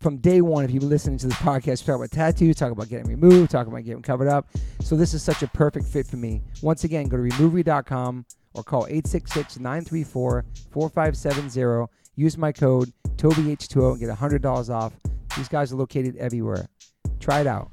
from day one, if you've been listening to this podcast, talk about tattoos, talk about getting removed, talk about getting covered up. So this is such a perfect fit for me. Once again, go to removery.com or call 866-934-4570. Use my code TobyH2O and get $100 off. These guys are located everywhere. Try it out.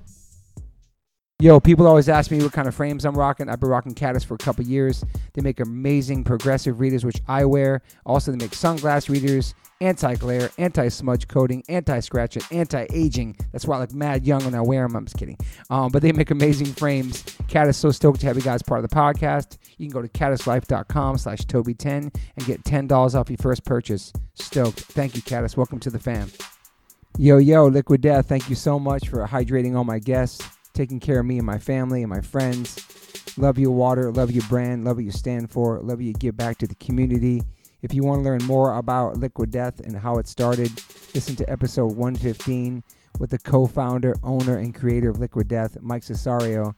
Yo, people always ask me what kind of frames I'm rocking. I've been rocking Caddis for a couple years. They make amazing progressive readers, which I wear. Also, they make sunglass readers, anti-glare, anti-smudge coating, anti-scratch, and anti-aging. That's why I look mad young when I wear them. I'm just kidding. Um, but they make amazing frames. Caddis so stoked to have you guys part of the podcast. You can go to caddislife.com slash Toby10 and get $10 off your first purchase. Stoked. Thank you, Caddis. Welcome to the fam. Yo, yo, Liquid Death, thank you so much for hydrating all my guests, taking care of me and my family and my friends. Love your water, love your brand, love what you stand for, love you give back to the community. If you want to learn more about Liquid Death and how it started, listen to episode 115 with the co founder, owner, and creator of Liquid Death, Mike Cessario.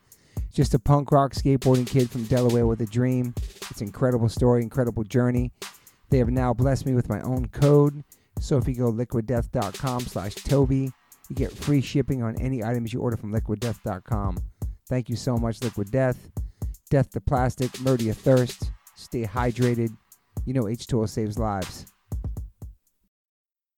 Just a punk rock skateboarding kid from Delaware with a dream. It's an incredible story, incredible journey. They have now blessed me with my own code. So if you go liquiddeath.com slash Toby, you get free shipping on any items you order from liquiddeath.com. Thank you so much, Liquid Death. Death to plastic, murder your thirst. Stay hydrated. You know H2O saves lives.